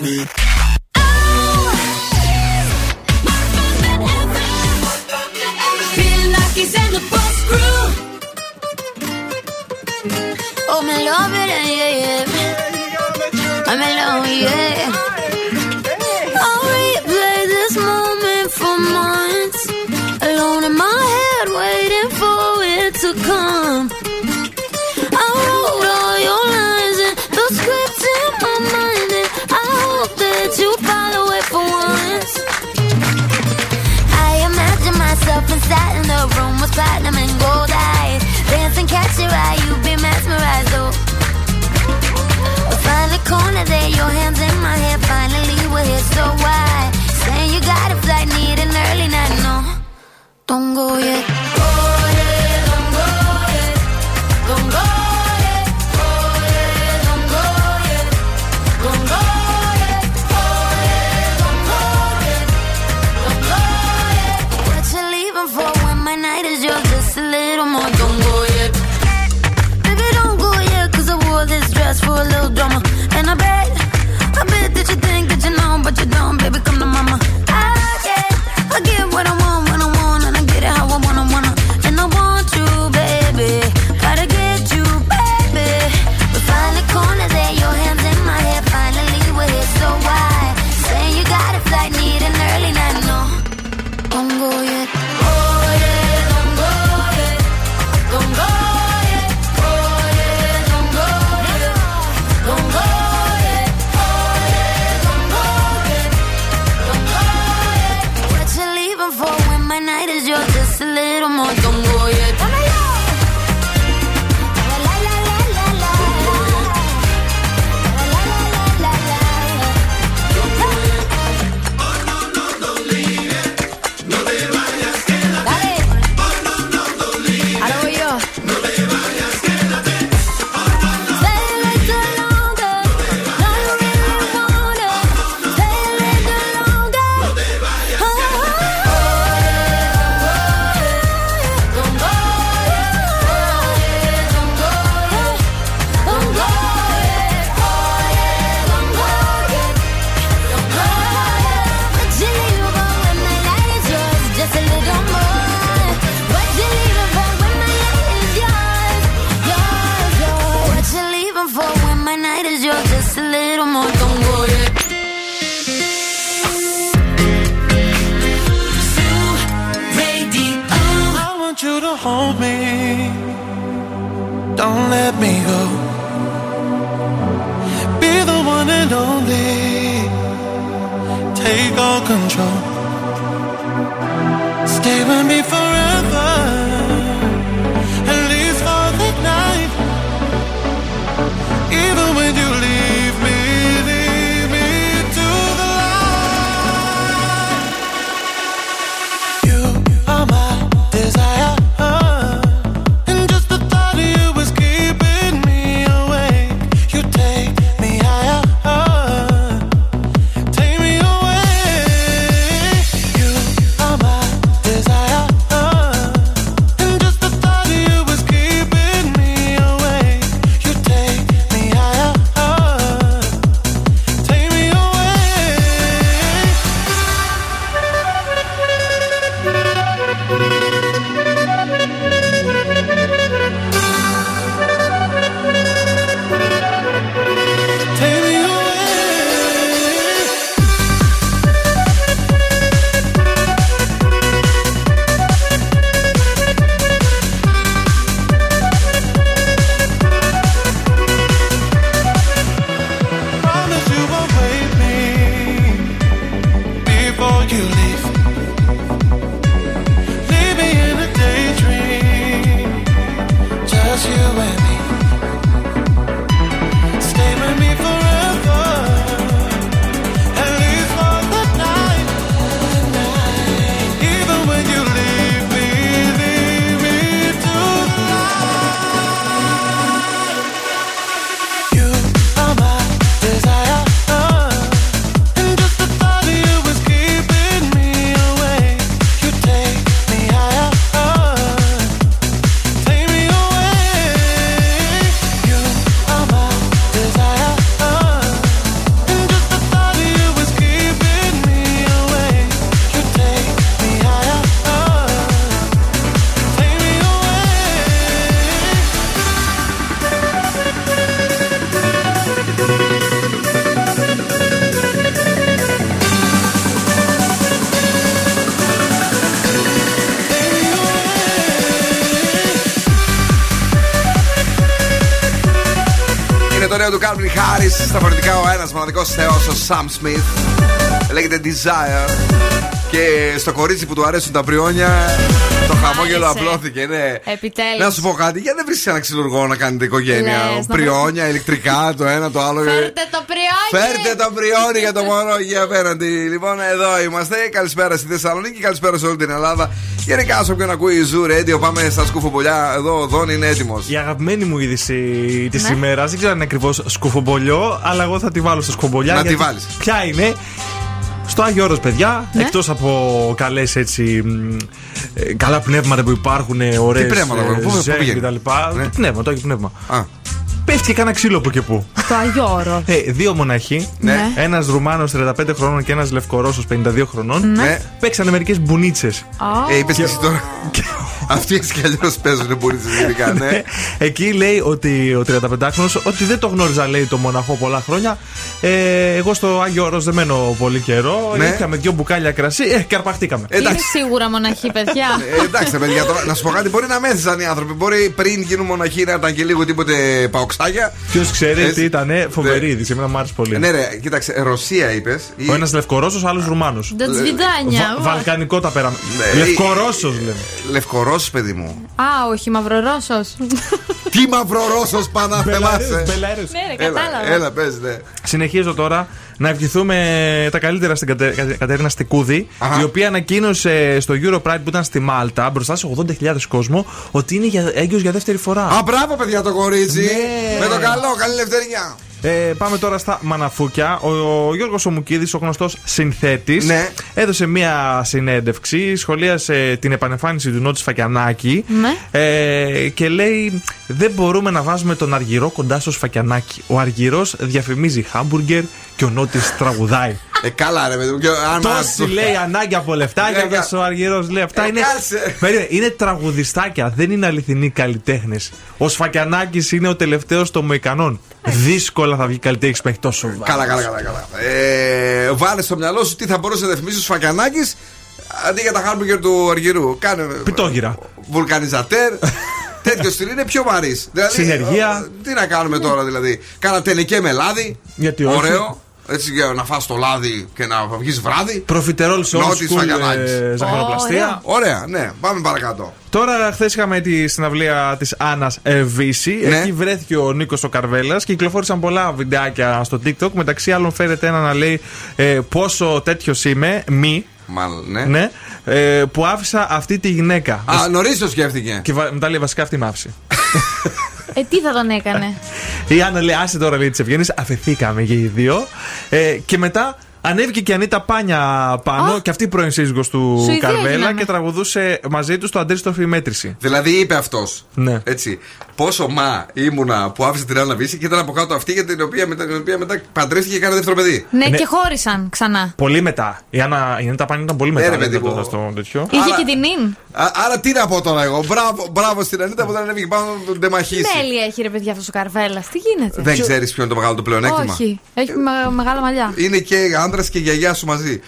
me. platinum and gold eyes. Dance and catch your eye, you'll be mesmerized. Oh. Find the corner there, your hands in my hair. Finally, we're here, so why? Saying you got a flight, need an early night. No, don't go yet. Ο ένα μοναδικό θεός, ο Sam Smith. Λέγεται Desire. Και στο κορίτσι που του αρέσουν τα πριόνια, το χαμόγελο Άρεσε. απλώθηκε. Ναι. Επιτέλους. Να σου πω κάτι, γιατί δεν βρίσκει ένα ξυλουργό να κάνετε οικογένεια; Λες, να Πριόνια, ηλεκτρικά, το ένα, το άλλο. Φέρτε το πριόνι! Φέρτε το πριόνι για το μωρό εκεί απέναντι. Λοιπόν, εδώ είμαστε. Καλησπέρα στη Θεσσαλονίκη, καλησπέρα σε όλη την Ελλάδα. Γενικά, σε όποιον ακούει Zoo Radio, πάμε στα σκουφοπολιά. Εδώ ο Δόν είναι έτοιμος. Η αγαπημένη μου είδηση της Ναι. ημέρας, δεν ξέρω αν είναι ακριβώς σκουφομπολιό, αλλά εγώ θα τη βάλω στα σκουφομπολιά. Να τη γιατί βάλεις. Ποια είναι, στο Άγιο Όρος, παιδιά, Ναι. εκτός από καλές έτσι μ, ε, καλά πνεύματα που υπάρχουν, ωραίες πνεύματα, πού- πού πηγαίνει; κτλ. Ναι. Το πνεύμα, το Άγιο Πνεύμα. Α. Πέφτει και κάνα ξύλο από και πού. Το Αγιώρο. Ε, δύο μοναχοί, Ναι. ένας Ρουμάνος 35 χρονών και ένας Λευκορώσος 52 χρονών, Ναι. παίξανε μερικές μπουνίτσες. Ε, είπες και εσύ τώρα. Αυτοί έτσι κι αλλιώς παίζουν μπουρίτσε γενικά, ναι. Εκεί λέει ότι ο 35χρονο ότι δεν το γνώριζα, λέει το μοναχό πολλά χρόνια. Ε, εγώ στο Άγιο Όρος δεν μένω πολύ καιρό. Ναι. Είχαμε δύο μπουκάλια κρασί, ε, και αρπαχτήκαμε. Είναι σίγουρα μοναχή, παιδιά. Ε, εντάξει, τα παιδιά, τώρα, να σου πω κάτι, μπορεί να μέθησαν οι άνθρωποι. Μπορεί πριν γίνουν μοναχοί να ήταν και λίγο τίποτε παοξάγια. Ποιος ξέρει Έτσι. τι ήταν, φοβερή είδηση. Εμένα μου άρεσε πολύ. Ναι, ρε, κοίταξε, Ρωσία είπες. Ο ένας Λευκορώσος, ο άλλος Ρουμάνος. Τα τσβιντάνια. Βαλκανικό τα πέραμε. Ναι, Λευκορώσος λέμε. Λευκορώσος, παιδί μου. Α, όχι, μαυρορώσος. Τι μαυρορώσος πάνω να Μπελαρούς, θεμάσαι. Μπελαρούς. Ναι, ρε, Έλα, κατάλαβα. έλα, πες, ναι. Συνεχίζω τώρα να ευχηθούμε τα καλύτερα στην Κατε- Κατε- Κατερίνα Στικούδη, Αχα. η οποία ανακοίνωσε στο Europride που ήταν στη Μάλτα, μπροστά σε 80.000 κόσμο, ότι είναι για, έγκυος για δεύτερη φορά. Α, μπράβο, παιδιά, το κορίτσι. Ναι. Με το καλό, καλή ελευθερία. Ε, πάμε τώρα στα μαναφούκια. Ο, ο Γιώργος Ομουκίδης, ο γνωστός συνθέτης, Ναι. έδωσε μία συνέντευξη, σχολίασε την επανεμφάνιση του Νότι Σφακιανάκη Ναι. ε, και λέει δεν μπορούμε να βάζουμε τον Αργυρό κοντά στο Σφακιανάκη. Ο Αργυρός διαφημίζει χάμπουργκερ και ο Νότης τραγουδάει. Ε, καλά, ρε, παιδί μου. και άμα- Τόση λέει ανάγκη από λεφτά και Ναι, αυτός ο Αργυρός λέει αυτά Ε, είναι, κάτσε. Περίμενε, είναι τραγουδιστάκια, δεν είναι αληθινοί καλλιτέχνες. Ο Σφακιανάκης είναι ο τελευταίος των Μοϊκανών. Δύσκολα θα βγει καλλιτέχνη που έχει τόσο βάρος. Καλά, καλά, καλά. καλά. Ε, βάλε στο μυαλό σου τι θα μπορούσε να διαφημίσει ο Σφακιανάκης αντί για τα χάμπουργκερ του Αργυρού. Κάνε. Πιτόγυρα. Βουλκανιζατέρ. Τέτοιο στυλ είναι πιο βαρύς. Δηλαδή, Συνεργεία. ε, Τι να κάνουμε τώρα, δηλαδή. Κάνα τελικέ με λάδι. Γιατί όχι. Ωραίο. Έτσι για να φας το λάδι και να βγεις βράδυ. Προφιτερόλ σε Νότης old school Σφακιανάκης. ε, ζαχαροπλαστεία. Ωραία, ναι. Πάμε παρακάτω. Τώρα, χθες είχαμε τη συναυλία της Άννας Εβίση. Ναι. Εκεί βρέθηκε ο Νίκος ο Καρβέλας και κυκλοφόρησαν πολλά βιντεάκια στο TikTok. Μεταξύ άλλων, φέρεται ένα να λέει ε, πόσο τέτοιος είμαι, μη. Μάλλον, ναι. Ναι, ε, που άφησα αυτή τη γυναίκα. Α, νωρίς το σκέφτηκε. Και βα- μετά λέει βασικά αυτή με άφησε. Ε, τι θα τον έκανε; Η Άννα λέει: Άσε τώρα λέει της ευγένεια, αφαιθήκαμε για οι δύο. Ε, και μετά ανέβηκε και η Ανίτα Πάνια πάνω, και αυτή η πρώην σύζυγος του Σουηδία Καρβέλα γίναμε. και τραγουδούσε μαζί τους το αντίστροφη μέτρηση. Δηλαδή είπε αυτός. Ναι. Έτσι. Πόσο μα ήμουνα που άφησε την Άννα Βύση και ήταν από κάτω αυτή για την οποία, με την οποία μετά παντρεύτηκε και έκανε δεύτερο παιδί. Ναι, Ναι. και χώρισαν ξανά. Πολύ μετά. Η, Άννα, η Ανίτα Πάνια ήταν πολύ Ναι, μετά. ρε, δεν παιδί ήταν μου. τότε στο τέτοιο. Είχε και την ίν. Α, άρα τι να πω τώρα εγώ. Μπράβο, μπράβο στην Ανίτα που δεν ανέβηκε πάνω να τον τεμαχίσει. Μέλη έχει ρε παιδιά αυτός ο Καρβέλας. Τι γίνεται; Δεν ξέρεις ποιο είναι το μεγάλο του πλεονέκτημα. Όχι. Έχει με- μεγάλα μαλλιά. Είναι και άντρας και γιαγιά σου μαζί.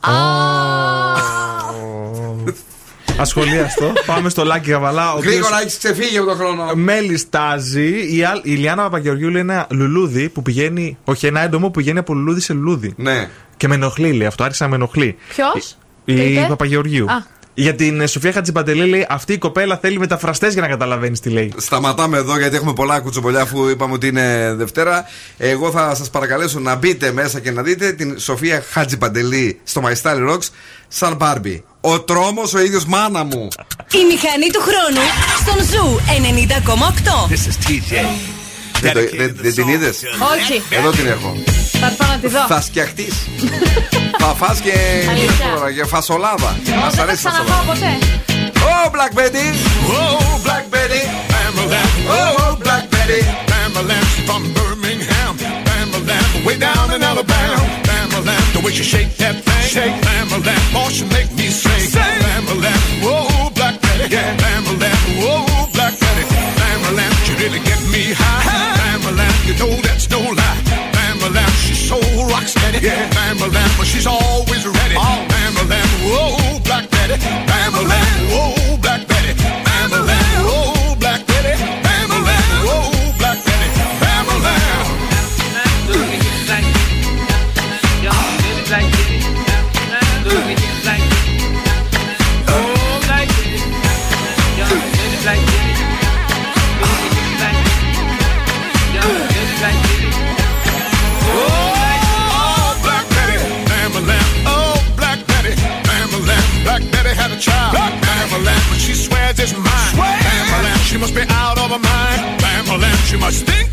Ασχολίαστο. Πάμε στο Λάκη Γαβαλά. ο οποίος Γρήγορα έχεις ξεφύγει από τον χρόνο. Μέλη στάζει. Η, Αλ- η Λιάννα Παπαγεωργιού λέει ένα λουλούδι που πηγαίνει. Όχι, ένα έντομο που πηγαίνει από λουλούδι σε λουλούδι. Ναι. Και με ενοχλεί, λέει αυτό. Άρχισε να με ενοχλεί. Ποιος; Η Παπαγεωργίου. Α. Για την ε, Σοφία Χατζιπαντελή λέει αυτή η κοπέλα θέλει μεταφραστές για να καταλαβαίνεις τι λέει. Σταματάμε εδώ γιατί έχουμε πολλά κουτσομπολιά αφού είπαμε ότι είναι Δευτέρα. Εγώ θα σας παρακαλέσω να μπείτε μέσα και να δείτε την Σοφία Χατζιπαντελή στο My Style Rocks σαν Μπάρμπι. Ο τρόμος ο ίδιος μάνα μου. Η μηχανή του χρόνου στον Zoo 90,8. This is TJ. Δεν, το- δεν- δεν την είδες; Όχι. Εδώ την έχω. Θα έρθω να τη δω. Θα σκιαχτείς. θα φας και. Αλήθεια. τώρα, και φασολάδα. Εγώ Μας δεν θα αρέσει η ξαναφάω φασολάδα. ποτέ. Oh, Black Betty. Oh, Black Betty. Oh, Black Betty. Bamalam from Birmingham. Bamalam way down in Alabama. The way she shake that thing, shake, bam, oh she make me sing, bam, that, whoa, black Betty, yeah, bam, that, whoa, black Betty, bam, that, you really get me high, bam, that, you know that's no lie, bam, that, she's so rock steady, yeah, bam, that, but she's all such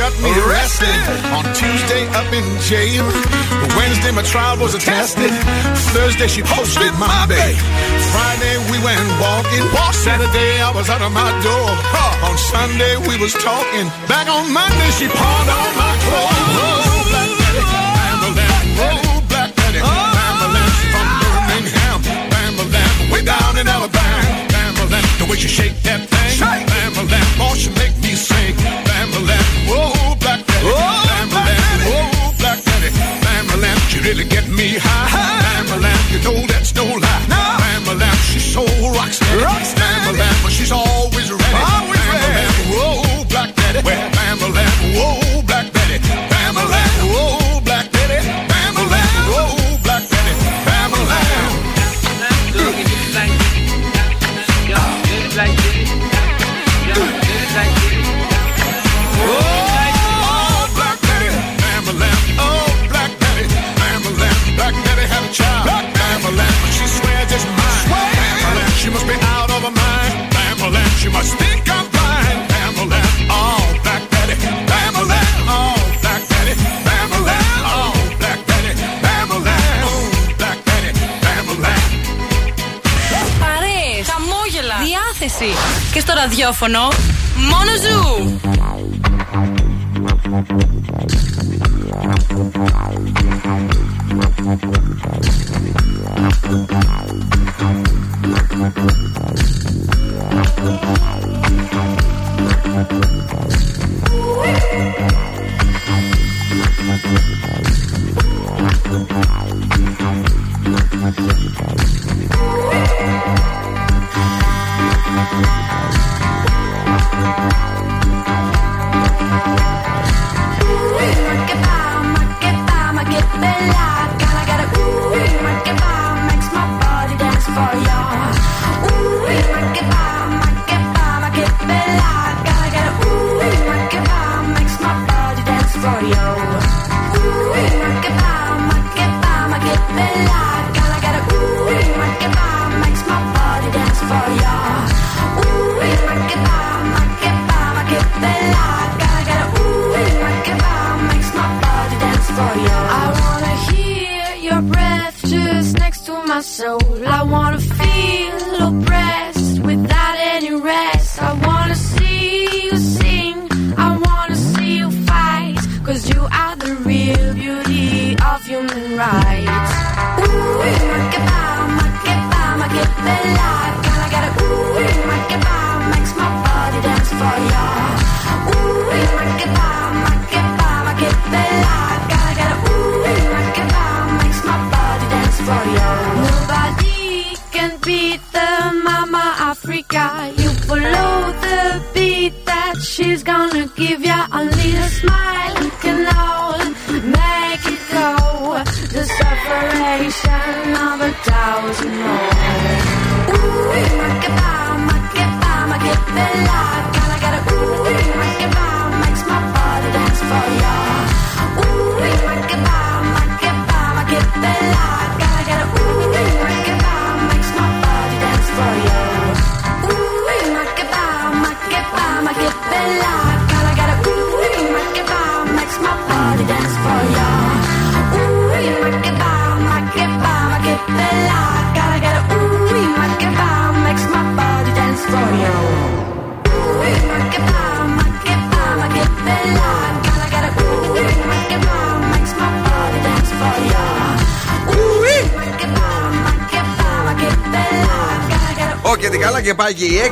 got me arrested. On Tuesday, up in jail. Wednesday, my trial was attested. Thursday, she posted my bail. Friday, we went walking. Saturday, I was out of my door. On Sunday, we was talking. Back on Monday, she pawned all my clothes. Oh, down in Alabama, Bama, the way you shake that thing, Bama, that, or she make really get me high. Bama Lamb, you know that's no lie. No. Bama Lamb, she's so rock steady. Rock steady. διάθεση και στο ραδιόφωνο μόνο ζου.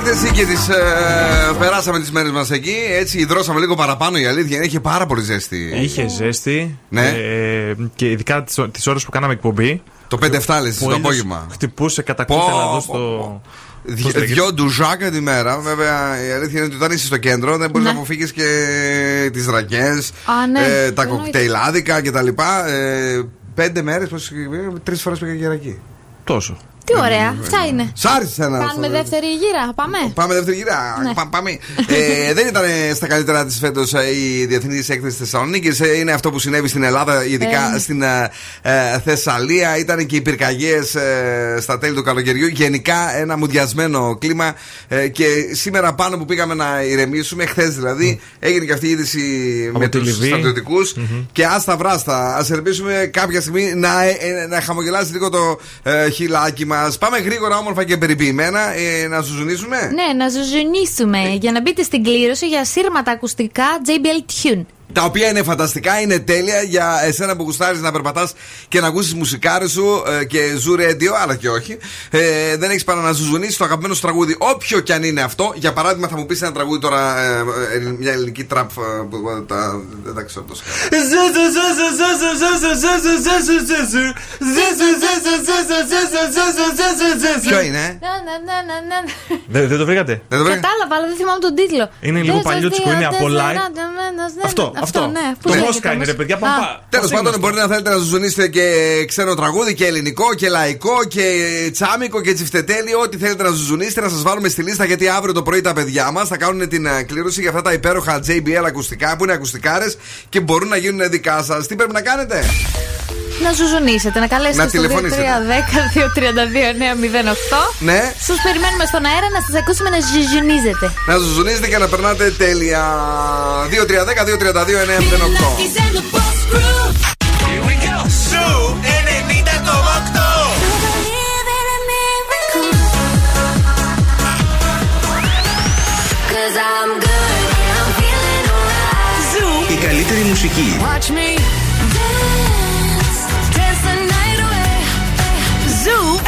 εξαίρεση και τις ε, περάσαμε τις μέρες μας εκεί. Έτσι, υδρώσαμε λίγο παραπάνω η αλήθεια. Είχε πάρα πολύ ζέστη. Είχε ζέστη. Ναι. Ε, και ειδικά τις ώρες που κάναμε εκπομπή. Το 5-7 λες, το απόγευμα. Χτυπούσε κατά κούτελα εδώ στο. Δυο ντουζάκια τη μέρα. Βέβαια, η αλήθεια είναι ότι όταν είσαι στο κέντρο δεν μπορείς ναι. να αποφύγεις και τις ρακές, ναι. ε, τα κοκτέιλάδικα κτλ. Ε, πέντε μέρες, τρεις φορές πήγα και γερακή. Τόσο. Τι ωραία, αυτά είναι. Σ' άρεσε ένα Κάνουμε αυτό, δεύτερη γύρα, πάμε. Πάμε δεύτερη γύρα. Ναι. Πα- πάμε. ε, δεν ήταν στα καλύτερα της φέτος η Διεθνής Έκθεση Θεσσαλονίκης. είναι αυτό που συνέβη στην Ελλάδα, ειδικά Ε. στην ε, ε, Θεσσαλία. Ήταν και οι πυρκαγιές στα τέλη του καλοκαιριού. Γενικά ένα μουδιασμένο κλίμα. Ε, και σήμερα πάνω που πήγαμε να ηρεμήσουμε, χθες δηλαδή, έγινε και αυτή η είδηση Από με τη τους Λιβύη. στρατιωτικούς Και άστα βράστα. Α ελπίσουμε κάποια στιγμή να, ε, ε, να χαμογελάσει λίγο το ε, χιλάκι μα. Πάμε γρήγορα, όμορφα και περιποιημένα. Ε, να ζουζουνίσουμε. Ναι, να ζουζουνίσουμε για να μπείτε στην κλήρωση για σύρματα ακουστικά JBL Tune. Τα οποία είναι φανταστικά, είναι τέλεια για εσένα που γουστάρει να περπατά και να ακούσει μουσικάρι σου ε, και ζου radio, αλλά και όχι. Ε, δεν έχει παρά να ζουζουνίσει το αγαπημένο σου τραγούδι, όποιο και αν είναι αυτό. Για παράδειγμα, θα μου πει ένα τραγούδι τώρα, ε, ε, μια ελληνική τραπ ε, που ε, τα, δεν τα ξέρω τόσο καλά. Ποιο είναι? Να, να, να, να, να. Δεν, δεν το βρήκατε. Δεν το βρήκα. Κατάλαβα, αλλά δεν θυμάμαι τον τίτλο. Είναι λίγο παλιούτσικο, είναι από live. Αυτό, αυτό. ναι. Το Μόσκα είναι, ρε παιδιά, πάμε. Α. πά- Τέλος πώς πάντων, είμαστε; μπορεί να θέλετε να ζουζουνίσετε και ξένο τραγούδι και ελληνικό και λαϊκό και τσάμικο και τσιφτετέλι. Ό,τι θέλετε να ζουζουνίσετε, να σας βάλουμε στη λίστα γιατί αύριο το πρωί τα παιδιά μας θα κάνουν την ε, κλήρωση για αυτά τα υπέροχα JBL ακουστικά που είναι ακουστικάρες και μπορούν να γίνουν δικά σας. Τι πρέπει να κάνετε, Να ζουζουνίσετε, να καλέσετε Να στο 2310 τηλεφωνήσετε. 232 Ναι. Σας περιμένουμε στον αέρα να σας ακούσουμε να ζουζουνίζετε. να ζουζουνίσετε και να περνάτε τέλεια. 2-3-10-2-32-908. Σου 90,8 Η καλύτερη μουσική. Watch me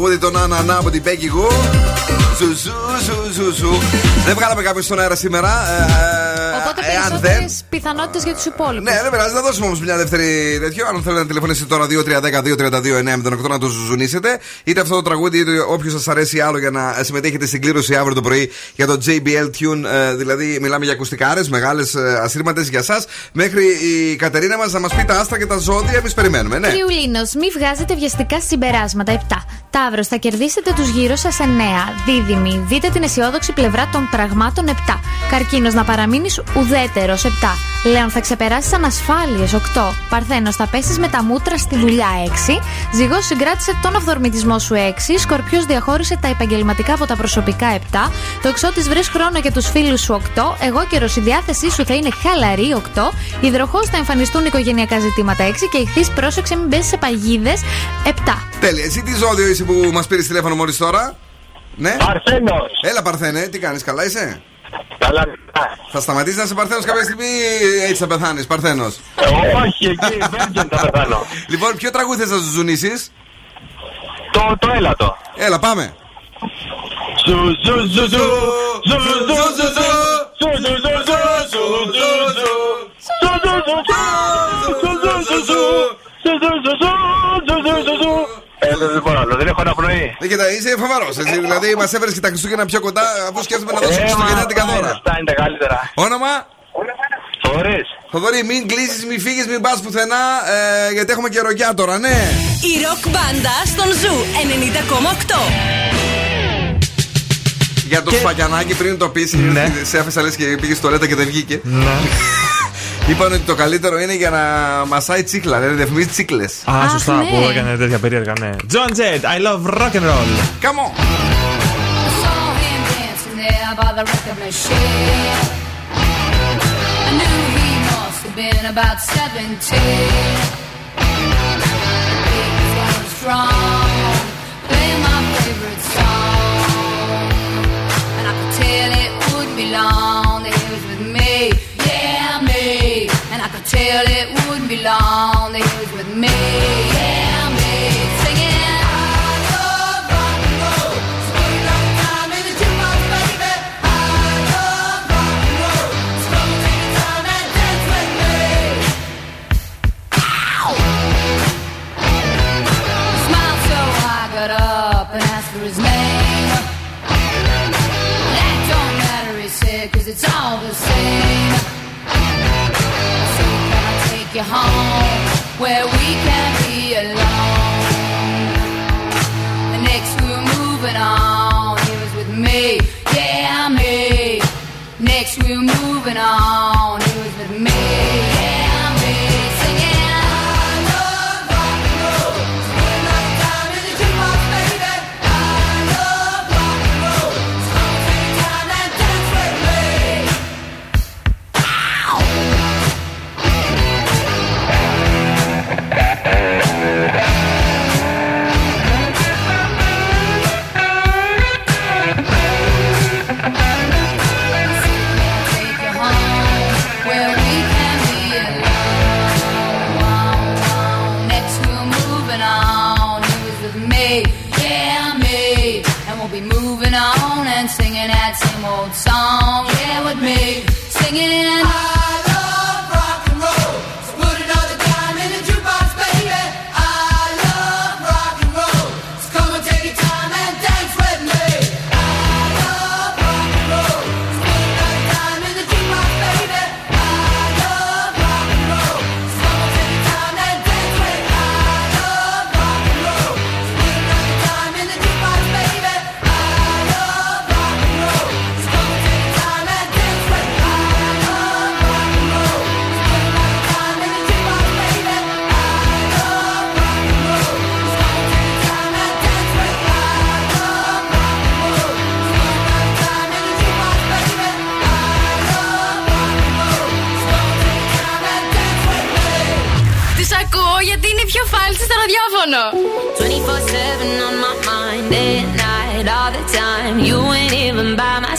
Τραγούδι το να να να από την Πέκη Γου. Ζουζού, ζου, ζου, ζου. Δεν βγάλαμε κάποιον στον αέρα σήμερα. Ε, Οπότε ε, εάν δεν. περισσότερε πιθανότητες για τους υπόλοιπους. Ναι, δεν πειράζει, να δώσουμε όμως μια δεύτερη τέτοιο. Αν θέλετε να τηλεφωνήσετε τώρα 2-3-10-2-32-9-08 να το ζουζουνίσετε. Είτε αυτό το τραγούδι, είτε όποιος σας αρέσει άλλο για να συμμετέχετε στην κλήρωση αύριο το πρωί για το JBL Tune. ε, δηλαδή, μιλάμε για ακουστικάρες, μεγάλες ασύρματες για εσά. Μέχρι η Κατερίνα μας να μας πει τα άστρα και τα ζώδια, εμείς περιμένουμε, ναι. Τριουλίνο, μη βγάζετε βιαστικά συμπεράσματα. 7. Ταύρο, θα κερδίσετε τους γύρω σας 9. Δίδυμη, δείτε την αισιόδοξη πλευρά των πραγμάτων 7. Καρκίνος, να παραμείνεις ουδέτερος 7. Λέων, θα ξεπεράσεις ανασφάλειες 8. Παρθένος, θα πέσεις με τα μούτρα στη δουλειά 6. Ζυγός, συγκράτησε τον αυδορμητισμό σου 6. Σκορπιός, διαχώρισε τα επαγγελματικά από τα προσωπικά 7. Το εξώτης, βρει χρόνο για τους φίλους σου 8. Εγώ καιρο, η διάθεσή σου θα είναι χαλαρή 8. Υδροχός, θα εμφανιστούν οικογενειακά ζητήματα 6. Και ηχθείς, πρόσεξε, μην πέσει σε παγίδες 7. Τέλεια. Εσύ τι ζώδιο είσαι που μας πήρες τηλέφωνο μόλις τώρα; Ναι. Παρθένος. Έλα, Παρθένε, τι κάνεις, καλά είσαι; Καλά. Θα σταματήσει να είσαι Παρθένο κάποια στιγμή ή έτσι θα πεθάνει, Παρθένο. Όχι, εκεί δεν θα πεθάνω. Λοιπόν, ποιο τραγούδι θε να ζουζουνίσει. Το, το έλατο. Έλα, πάμε. Δεν μπορώ άλλο, δεν έχω ένα πρωί. Ναι, κοίτα, είσαι φοβερός. Δηλαδή, μα έφερε και τα Χριστούγεννα πιο κοντά, αφού σκέφτομαι να δώσω Χριστουγεννιάτικα δώρα. Αυτά είναι τα καλύτερα. Όνομα; Θοδωρής. Θοδωρή, μην κλείσεις, μην φύγεις, μην πας πουθενά, ε, γιατί έχουμε και ροκιά τώρα, ναι. Η ροκ μπάντα στον Zoo 90,8. Για το Σφακιανάκη πριν το πεις, Ναι. σε άφησα λες και πήγες στο τουαλέτα και δεν βγήκε. Ναι. Είπαν ότι το καλύτερο είναι για να μασάει τσίκλα, δηλαδή να διαφημίσει τσίκλε. Α, σωστά. Πού έκανε τέτοια περίεργα, ναι. John Zed, I love rock and roll. Come on! Could tell it wouldn't be long. That he was with me, home where we can we'll be moving on and singing that same old song, yeah, with me. Singing, I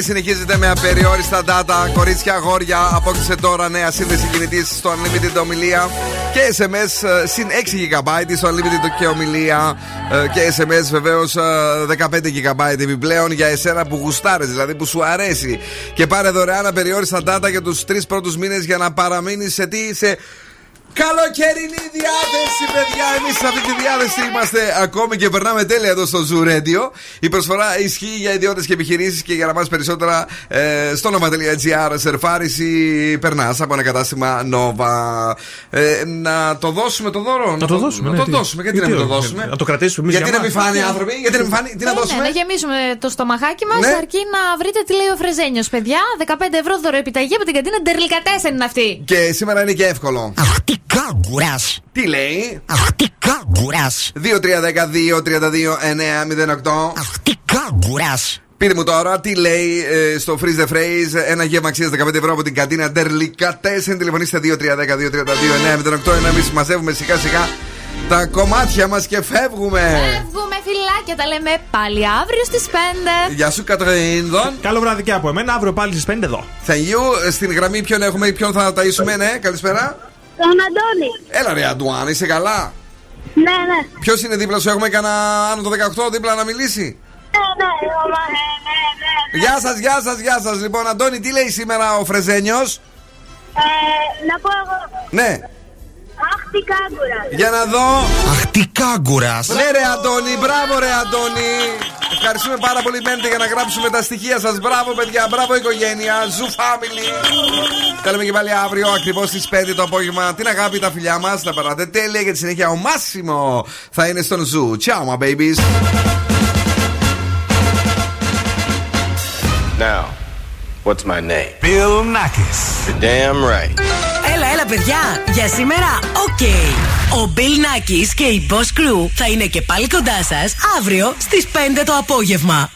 Καλοκαίρι συνεχίζεται με απεριόριστα data. Κορίτσια, αγόρια, απόκτησε τώρα νέα σύνδεση κινητής στο Unlimited ομιλία και SMS ε, συν 6 GB στο Unlimited και ομιλία ε, και SMS βεβαίως 15 GB επιπλέον για εσένα που γουστάρεις, δηλαδή που σου αρέσει. Και πάρε δωρεάν απεριόριστα data για τους τρεις πρώτους μήνες για να παραμείνεις σε τι, σε Καλοκαιρινή διάθεση, παιδιά! Εμείς σε αυτή τη διάθεση είμαστε ακόμη και περνάμε τέλεια εδώ στο Zoo Radio. Η προσφορά ισχύει για ιδιώτες και επιχειρήσεις και για να μάθει περισσότερα ε, στο nova.gr. Σερφάριση περνάς από ένα κατάστημα Nova. Ε, να το δώσουμε το δώρο. Να το δώσουμε. Να ναι, το τι- δώσουμε. Γιατί να μην το όχι, δώσουμε; Να το κρατήσουμε εμείς Γιατί να μην φάνε οι άνθρωποι, γιατί να μην φάνε. Τι να Ναι, ναι, δώσουμε; να γεμίσουμε το στομαχάκι μας Ναι. αρκεί να βρείτε τι λέει ο Φρεζένιος. Παιδιά, 15 ευρώ δωροεπιταγή από την καντίνα Ντερλικατέσεν είναι αυτή. Και σήμερα είναι και εύκολο. Αχ, τι κάγκουρα! Τι λέει; Αχ, τι κάγκουρα! 2-3-10-2-32-9-08. Αχ, τι κάγκουρα! Πείτε μου τώρα τι λέει ε, στο Freeze the Phrase ένα γεύμα αξίας 15 ευρώ από την καντίνα Ντερλικατέσεν. Τηλεφωνήστε 2-3-10-2-32-9-08. Ενώ εμεί μαζεύουμε σιγά σιγά τα κομμάτια μας και φεύγουμε. Φεύγουμε φυλάκια, τα λέμε πάλι αύριο στις 5. Γεια σου Κατρίνδον. Καλό βράδυ και από εμένα. Αύριο πάλι στις 5 εδώ. Thank you. Ε, Στην γραμμή ποιον έχουμε ή ποιον θα ταΐσουμε, ναι, καλησπέρα. Τον Αντώνη. Έλα ρε Αντουάν, είσαι καλά; Ναι, ναι. Ποιος είναι δίπλα σου, έχουμε κανένα άνω των 18 δίπλα να μιλήσει; Ναι, ναι, ναι, ναι, ναι. Γεια σας, γεια σας, γεια σας. Λοιπόν, Αντώνη, τι λέει σήμερα ο Φρεζένιος; Ε, να πω εγώ. Ναι, Αχ, τι κάγκουρας. για να δω. Αχ, τι κάγκουρας! Ναι, ρε Αντώνη, μπράβο, ρε Αντώνη. Ευχαριστούμε πάρα πολύ. Μένετε για να γράψουμε τα στοιχεία σας. Μπράβο, παιδιά, μπράβο, οικογένεια. Zoo family. Τα λέμε και πάλι αύριο, ακριβώς στις 5 το απόγευμα. Την αγάπη, τα φιλιά μας. Να περνάτε τέλεια για τη συνέχεια. Ο Μάσιμο θα είναι στον Zoo. Ciao, my babies. Now, What's my name? Bill Nakis. You're damn right. Έλα, έλα, παιδιά. Για σήμερα, οκ. Ο Bill Nakis και η Boss Crew θα είναι και πάλι κοντά σας αύριο στις 5 το απόγευμα.